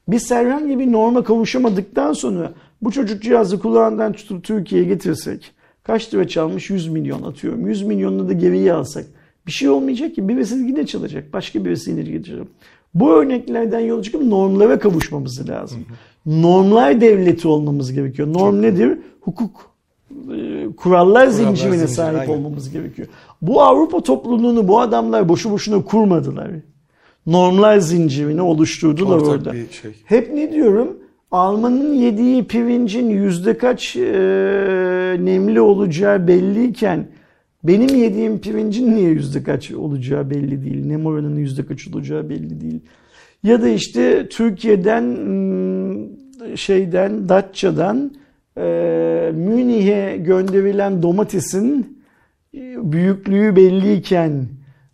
Biz herhangi bir norma kavuşamadıktan sonra bu çocuk cihazı kulağından tutup Türkiye'ye getirsek kaç lira çalmış 100 milyon atıyorum. 100 milyonunu da geriye alsak bir şey olmayacak ki birisi yine çalacak. Başka birisi yine getirecek. Bu örneklerden yola çıkıp normlara kavuşmamız lazım. Hı hı normlar devleti olmamız gerekiyor. Norm Çok nedir? Hukuk e, kurallar, zincirine zincir, sahip aynen. olmamız gerekiyor. Bu Avrupa topluluğunu bu adamlar boşu boşuna kurmadılar. Normlar zincirini oluşturdular Ortak orada. Şey. Hep ne diyorum? Almanın yediği pirincin yüzde kaç e, nemli olacağı belliyken benim yediğim pirincin niye yüzde kaç olacağı belli değil. Nem oranının yüzde kaç olacağı belli değil. Ya da işte Türkiye'den hmm, şeyden Datça'dan e, Münih'e gönderilen domatesin e, büyüklüğü belliyken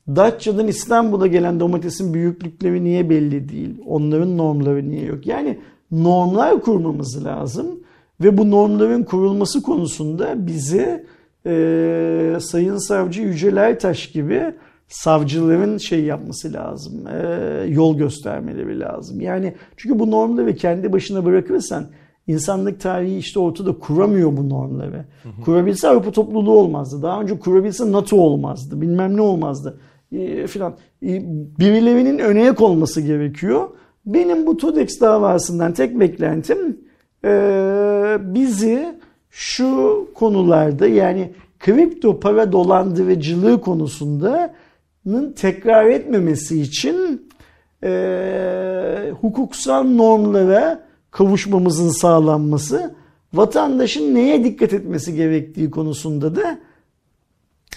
Datça'dan İstanbul'a gelen domatesin büyüklükleri niye belli değil? Onların normları niye yok? Yani normlar kurmamız lazım ve bu normların kurulması konusunda bize e, Sayın Savcı Yücel Ertaş gibi savcıların şey yapması lazım, e, yol göstermeleri lazım. Yani çünkü bu normları kendi başına bırakırsan insanlık tarihi işte ortada kuramıyor bu normları. Hı hı. Kurabilse Avrupa topluluğu olmazdı. Daha önce kurabilse NATO olmazdı. Bilmem ne olmazdı. E, filan. E, birilerinin öne olması gerekiyor. Benim bu TODEX davasından tek beklentim e, bizi şu konularda yani kripto para dolandırıcılığı konusunda tekrar etmemesi için e, hukuksal normlara kavuşmamızın sağlanması, vatandaşın neye dikkat etmesi gerektiği konusunda da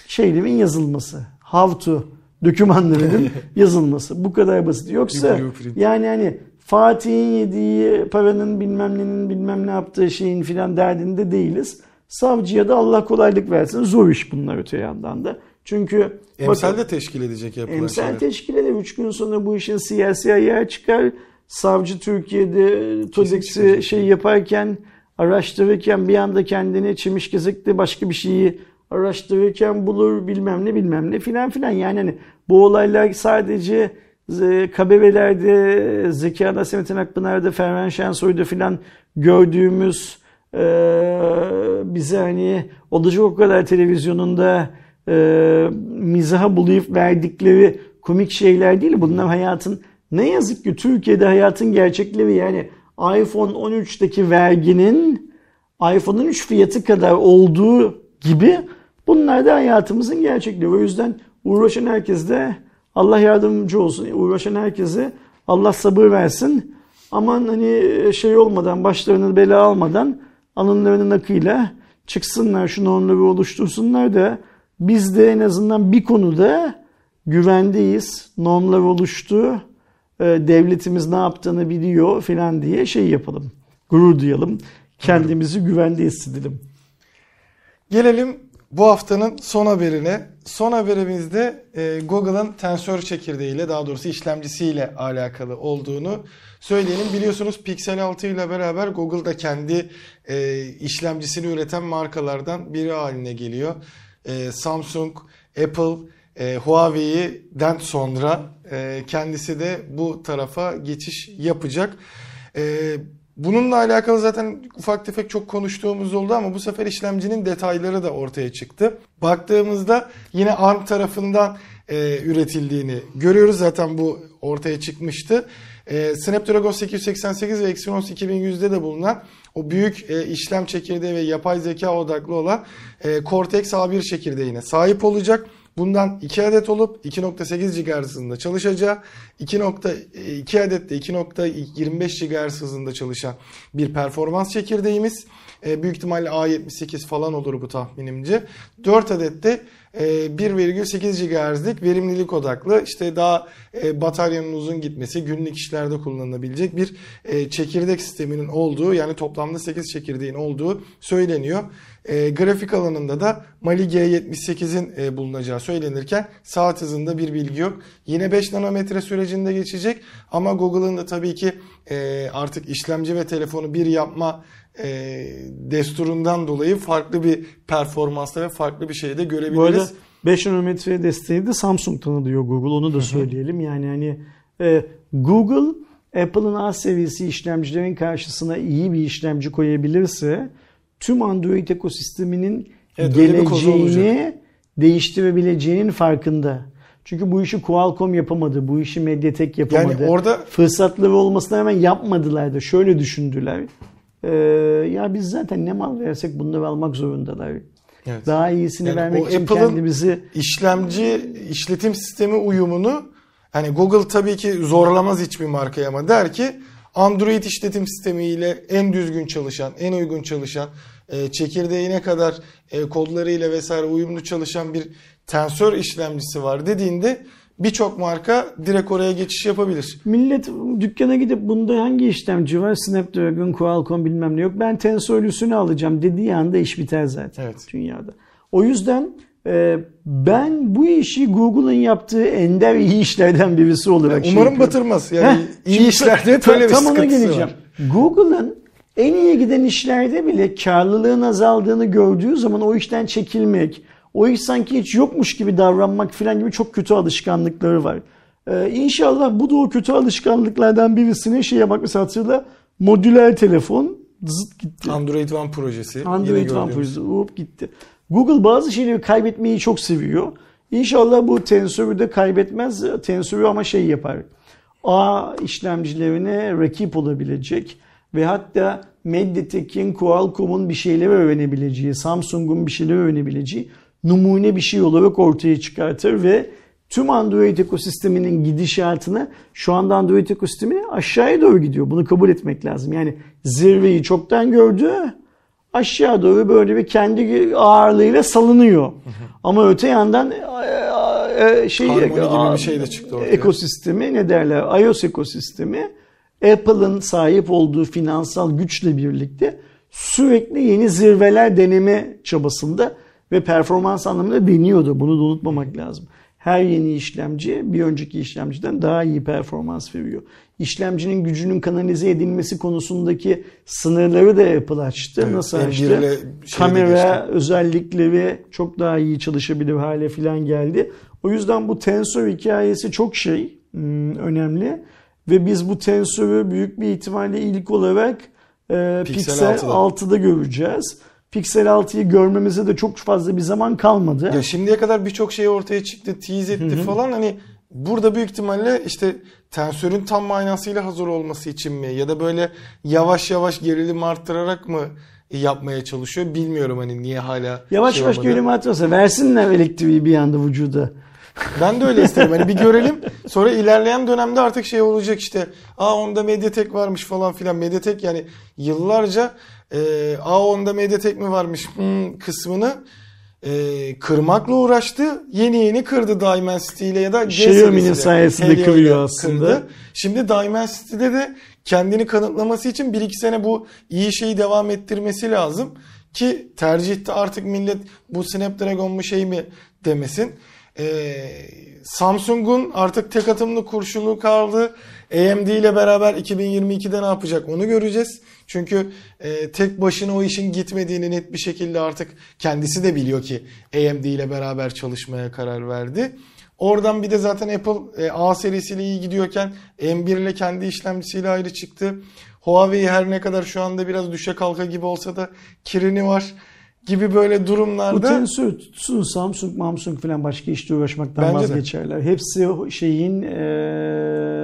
şeylerin yazılması. How to dokümanlarının yazılması. Bu kadar basit. Yoksa yani hani Fatih'in yediği paranın bilmem nenin bilmem ne yaptığı şeyin filan derdinde değiliz. Savcıya da Allah kolaylık versin. Zor iş bunlar öte yandan da. Çünkü emsal de teşkil edecek yapılan emsal şeyler. teşkil eder. Üç gün sonra bu işin siyasi ayağı çıkar. Savcı Türkiye'de TODEX'i şey yaparken araştırırken bir anda kendini çimiş gezekte başka bir şeyi araştırırken bulur bilmem ne bilmem ne filan filan. Yani hani bu olaylar sadece KBV'lerde, Zeki Adasemetin Akpınar'da, Ferman Şensoy'da filan gördüğümüz e, bize hani olacak o kadar televizyonunda e, mizaha bulayıp verdikleri komik şeyler değil. Bunlar hayatın ne yazık ki Türkiye'de hayatın gerçekleri yani iPhone 13'teki verginin iPhone 13 fiyatı kadar olduğu gibi bunlar da hayatımızın gerçekliği. O yüzden uğraşan herkes de Allah yardımcı olsun. Uğraşan herkese Allah sabır versin. Aman hani şey olmadan, başlarını bela almadan alınlarının akıyla çıksınlar, şu normları oluştursunlar da biz de en azından bir konuda güvendeyiz. Normlar oluştu. Ee, devletimiz ne yaptığını biliyor filan diye şey yapalım. Gurur duyalım. kendimizi güvende hissedelim. Gelelim bu haftanın son haberine. Son haberimizde e, Google'ın tensör çekirdeğiyle daha doğrusu işlemcisiyle alakalı olduğunu söyleyelim. Biliyorsunuz Pixel 6 ile beraber Google da kendi e, işlemcisini üreten markalardan biri haline geliyor. E, Samsung, Apple, e, Huawei'den sonra e, kendisi de bu tarafa geçiş yapacak. E, Bununla alakalı zaten ufak tefek çok konuştuğumuz oldu ama bu sefer işlemcinin detayları da ortaya çıktı. Baktığımızda yine ARM tarafından e, üretildiğini görüyoruz. Zaten bu ortaya çıkmıştı. E, Snapdragon 888 ve Exynos 2100'de de bulunan o büyük e, işlem çekirdeği ve yapay zeka odaklı olan e, Cortex A1 çekirdeğine sahip olacak. Bundan 2 adet olup 2.8 GHz hızında çalışacağı, 2.2 adet de 2.25 GHz hızında çalışan bir performans çekirdeğimiz. E, büyük ihtimalle A78 falan olur bu tahminimce. 4 adet de 1,8 GHz'lik verimlilik odaklı işte daha e, bataryanın uzun gitmesi günlük işlerde kullanılabilecek bir e, çekirdek sisteminin olduğu yani toplamda 8 çekirdeğin olduğu söyleniyor. E, grafik alanında da Mali G78'in e, bulunacağı söylenirken saat hızında bir bilgi yok. Yine 5 nanometre sürecinde geçecek ama Google'ın da tabii ki e, artık işlemci ve telefonu bir yapma e, desturundan dolayı farklı bir performansta ve farklı bir şeyde görebiliriz. Bu arada 5 nanometre desteği de Samsung tanıdıyor Google onu da söyleyelim. Yani hani e, Google Apple'ın A seviyesi işlemcilerin karşısına iyi bir işlemci koyabilirse tüm Android ekosisteminin evet, geleceğini değiştirebileceğinin farkında. Çünkü bu işi Qualcomm yapamadı. Bu işi Mediatek yapamadı. Yani orada fırsatları olmasına hemen yapmadılar da şöyle düşündüler. Ee, ya biz zaten ne mal versek bunları almak zorundalar. Evet. Daha iyisini yani vermek için kendimizi işlemci işletim sistemi uyumunu hani Google tabii ki zorlamaz hiçbir markaya ama der ki Android işletim sistemiyle en düzgün çalışan, en uygun çalışan, e, çekirdeğine kadar e, kodlarıyla vesaire uyumlu çalışan bir tensör işlemcisi var dediğinde birçok marka direkt oraya geçiş yapabilir. Millet dükkana gidip bunda hangi işlemci var? Snapdragon, Qualcomm bilmem ne yok. Ben tensörlüsünü alacağım dediği anda iş biter zaten evet. dünyada. O yüzden e, ben bu işi Google'ın yaptığı ender iyi işlerden birisi olarak yani Umarım şey batırmaz. Yani Heh, iyi işlerde böyle bir tam ona geleceğim. var. Google'ın en iyi giden işlerde bile karlılığın azaldığını gördüğü zaman o işten çekilmek, o iş sanki hiç yokmuş gibi davranmak falan gibi çok kötü alışkanlıkları var. Ee, inşallah bu da o kötü alışkanlıklardan birisini şeye bak mesela hatırla modüler telefon zıt gitti. Android One projesi. Android One projesi hop gitti. Google bazı şeyleri kaybetmeyi çok seviyor. İnşallah bu tensörü de kaybetmez. Tensörü ama şey yapar. A işlemcilerine rakip olabilecek ve hatta Mediatek'in, Qualcomm'un bir şeyleri öğrenebileceği, Samsung'un bir şeyleri öğrenebileceği numune bir şey olarak ortaya çıkartır ve tüm Android ekosisteminin gidişatını şu anda Android ekosistemi aşağıya doğru gidiyor. Bunu kabul etmek lazım. Yani zirveyi çoktan gördü. Aşağı doğru böyle bir kendi ağırlığıyla salınıyor. Ama öte yandan e, e, şey gibi bir şey de çıktı ortaya. ekosistemi ne derler? iOS ekosistemi Apple'ın sahip olduğu finansal güçle birlikte sürekli yeni zirveler deneme çabasında ve performans anlamında deniyordu. Bunu da unutmamak lazım. Her yeni işlemci bir önceki işlemciden daha iyi performans veriyor. İşlemcinin gücünün kanalize edilmesi konusundaki sınırları da Apple açtı. Evet, Nasıl açtı? Kamera özellikleri çok daha iyi çalışabilir hale filan geldi. O yüzden bu tensör hikayesi çok şey hmm, önemli. Ve biz bu tensörü büyük bir ihtimalle ilk olarak e, Pixel, Pixel 6'da. 6'da göreceğiz. Pixel 6'yı görmemize de çok fazla bir zaman kalmadı. Ya şimdiye kadar birçok şey ortaya çıktı, tease etti Hı-hı. falan. Hani burada büyük ihtimalle işte tensörün tam manasıyla hazır olması için mi ya da böyle yavaş yavaş gerilim arttırarak mı yapmaya çalışıyor bilmiyorum hani niye hala yavaş şey yavaş gerilim arttırsa versinler elektriği bir anda vücuda. Ben de öyle isterim. Hani bir görelim. Sonra ilerleyen dönemde artık şey olacak işte. Aa onda Mediatek varmış falan filan. Mediatek yani yıllarca e, aa onda Mediatek mi varmış hmm, kısmını e, kırmakla uğraştı. Yeni yeni kırdı Dimensity ile ya da Xiaomi'nin sayesinde Helio ile kırıyor aslında. kırdı. Şimdi Dimensity'de de kendini kanıtlaması için 1-2 sene bu iyi şeyi devam ettirmesi lazım. Ki tercihte artık millet bu Snapdragon mu şey mi demesin. Ee, Samsung'un artık tek atımlı kurşunu kaldı. AMD ile beraber 2022'de ne yapacak onu göreceğiz. Çünkü e, tek başına o işin gitmediğini net bir şekilde artık kendisi de biliyor ki AMD ile beraber çalışmaya karar verdi. Oradan bir de zaten Apple e, A serisiyle iyi gidiyorken M1 ile kendi işlemcisiyle ayrı çıktı. Huawei her ne kadar şu anda biraz düşe kalka gibi olsa da kirini var gibi böyle Bu durumlarda Tensor tutsun Samsung, Samsung falan başka işte uğraşmaktan Bence de. vazgeçerler. Hepsi o şeyin e,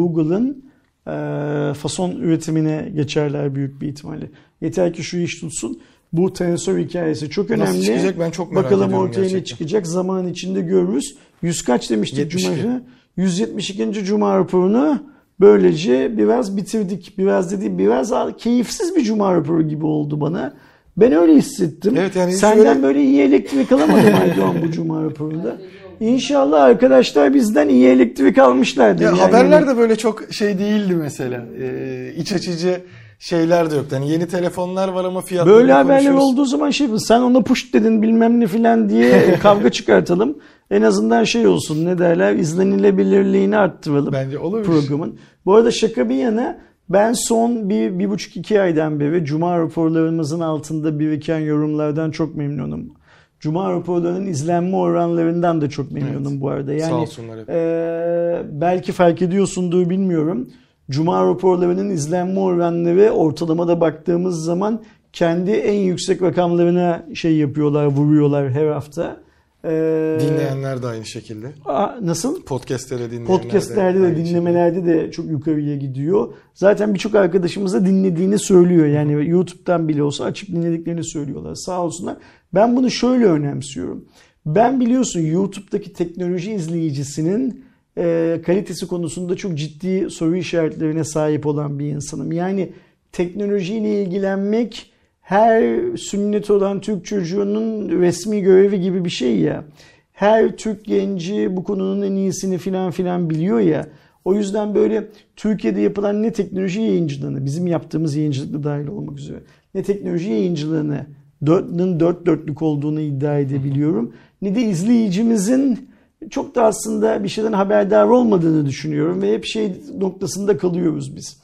Google'ın e, fason üretimine geçerler büyük bir ihtimalle. Yeter ki şu iş tutsun. Bu tensör hikayesi çok önemli. Nasıl çıkacak ben çok merak Bakalım ediyorum ortaya ne çıkacak. Zaman içinde görürüz. 100 kaç demiştik 72. Cuma? 172. Cuma raporunu böylece biraz bitirdik. Biraz dedi biraz keyifsiz bir Cuma raporu gibi oldu bana. Ben öyle hissettim. Evet, yani Senden öyle- böyle iyi elektrik alamadım Aydoğan bu Cuma raporunda. İnşallah arkadaşlar bizden iyi elektrik almışlardır. Ya Yani haberler de böyle çok şey değildi mesela. Ee, iç açıcı şeyler de yoktu. Hani yeni telefonlar var ama fiyatları Böyle haberler olduğu zaman şey sen ona push dedin bilmem ne filan diye kavga çıkartalım. En azından şey olsun ne derler izlenilebilirliğini arttıralım Bence olabilir. programın. Bu arada şaka bir yana ben son bir, bir buçuk iki aydan beri Cuma raporlarımızın altında biriken yorumlardan çok memnunum. Cuma raporlarının izlenme oranlarından da çok memnunum bu arada. Yani Sağ olsunlar hep. ee, belki fark ediyorsundur bilmiyorum. Cuma raporlarının izlenme oranları ortalamada baktığımız zaman kendi en yüksek rakamlarına şey yapıyorlar, vuruyorlar her hafta. Ee, Dinleyenler de aynı şekilde. Aa, nasıl? Podcast'lere dinleyenler Podcastlerde de şekilde. dinlemelerde de çok yukarıya gidiyor. Zaten birçok arkadaşımız da dinlediğini söylüyor. Yani YouTube'dan bile olsa açıp dinlediklerini söylüyorlar. Sağ olsunlar. Ben bunu şöyle önemsiyorum. Ben biliyorsun YouTube'daki teknoloji izleyicisinin e, kalitesi konusunda çok ciddi soru işaretlerine sahip olan bir insanım. Yani teknolojiyle ilgilenmek her sünnet olan Türk çocuğunun resmi görevi gibi bir şey ya. Her Türk genci bu konunun en iyisini filan filan biliyor ya. O yüzden böyle Türkiye'de yapılan ne teknoloji yayıncılığını, bizim yaptığımız yayıncılıkla dahil olmak üzere, ne teknoloji yayıncılığını dörtlünün dört dörtlük olduğunu iddia edebiliyorum. Ne de izleyicimizin çok da aslında bir şeyden haberdar olmadığını düşünüyorum ve hep şey noktasında kalıyoruz biz.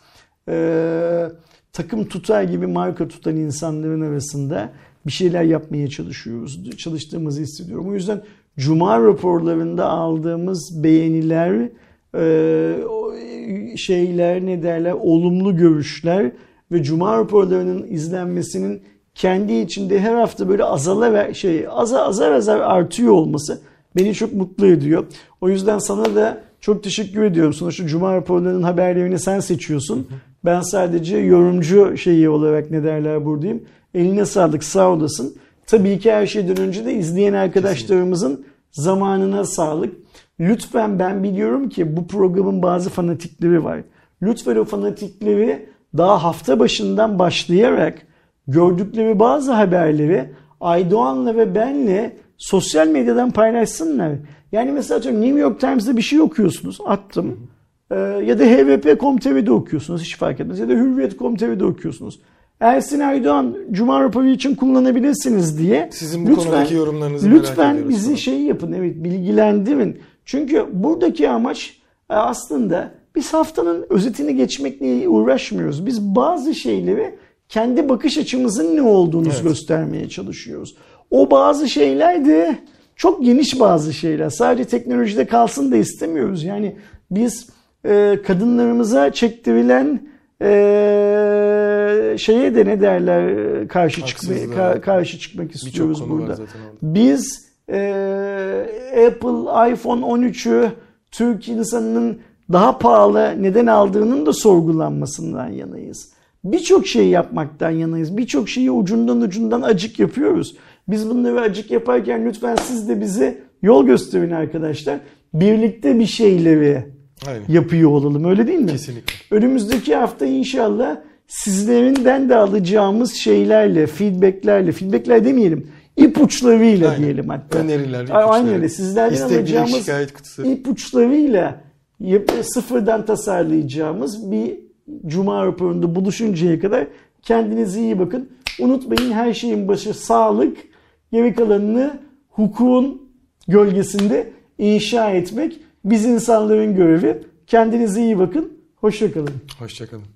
Ee, takım tutar gibi marka tutan insanların arasında bir şeyler yapmaya çalışıyoruz. Çalıştığımızı hissediyorum. O yüzden Cuma raporlarında aldığımız beğeniler, e, o şeyler ne derler, olumlu görüşler ve Cuma raporlarının izlenmesinin kendi içinde her hafta böyle azala şey azar azar azar artıyor olması beni çok mutlu ediyor. O yüzden sana da çok teşekkür ediyorum. Sonuçta Cuma raporlarının haberlerini sen seçiyorsun. Ben sadece yorumcu şeyi olarak ne derler buradayım. Eline sağlık sağ olasın. Tabii ki her şeyden önce de izleyen arkadaşlarımızın zamanına sağlık. Lütfen ben biliyorum ki bu programın bazı fanatikleri var. Lütfen o fanatikleri daha hafta başından başlayarak gördükleri bazı haberleri Aydoğan'la ve benle sosyal medyadan paylaşsınlar. Yani mesela New York Times'da bir şey okuyorsunuz. Attım. Ee, ya da hvp.com.tr'de okuyorsunuz. Hiç fark etmez. Ya da hürriyet.com.tr'de okuyorsunuz. Ersin Aydoğan Cuma raporu için kullanabilirsiniz diye. Sizin bu konudaki yorumlarınızı merak Lütfen bizi şey yapın. Evet bilgilendirin. Çünkü buradaki amaç e, aslında biz haftanın özetini geçmekle uğraşmıyoruz. Biz bazı şeyleri kendi bakış açımızın ne olduğunu Evet. göstermeye çalışıyoruz. O bazı şeyler de çok geniş bazı şeyler. Sadece teknolojide kalsın da istemiyoruz. Yani biz e, kadınlarımıza çektirilen e, şeye de ne derler e, karşı çıkmaya ka- karşı çıkmak istiyoruz burada. Biz e, Apple iPhone 13'ü Türk insanının daha pahalı neden aldığının da sorgulanmasından yanayız. Birçok şey yapmaktan yanayız. Birçok şeyi ucundan ucundan acık yapıyoruz. Biz bunları acık yaparken lütfen siz de bize yol gösterin arkadaşlar. Birlikte bir şeyleri Aynen. yapıyor olalım öyle değil mi? Kesinlikle. Önümüzdeki hafta inşallah sizlerinden de alacağımız şeylerle, feedbacklerle, feedbackler demeyelim, ipuçlarıyla Aynen. diyelim hatta. Öneriler, ipuçları. Aynen öyle. Sizlerden İstek, alacağımız şikayet kutusu. ipuçlarıyla sıfırdan tasarlayacağımız bir cuma raporunda buluşuncaya kadar kendinize iyi bakın. Unutmayın her şeyin başı sağlık. Geri kalanını hukukun gölgesinde inşa etmek biz insanların görevi. Kendinize iyi bakın. Hoşçakalın. Hoşçakalın.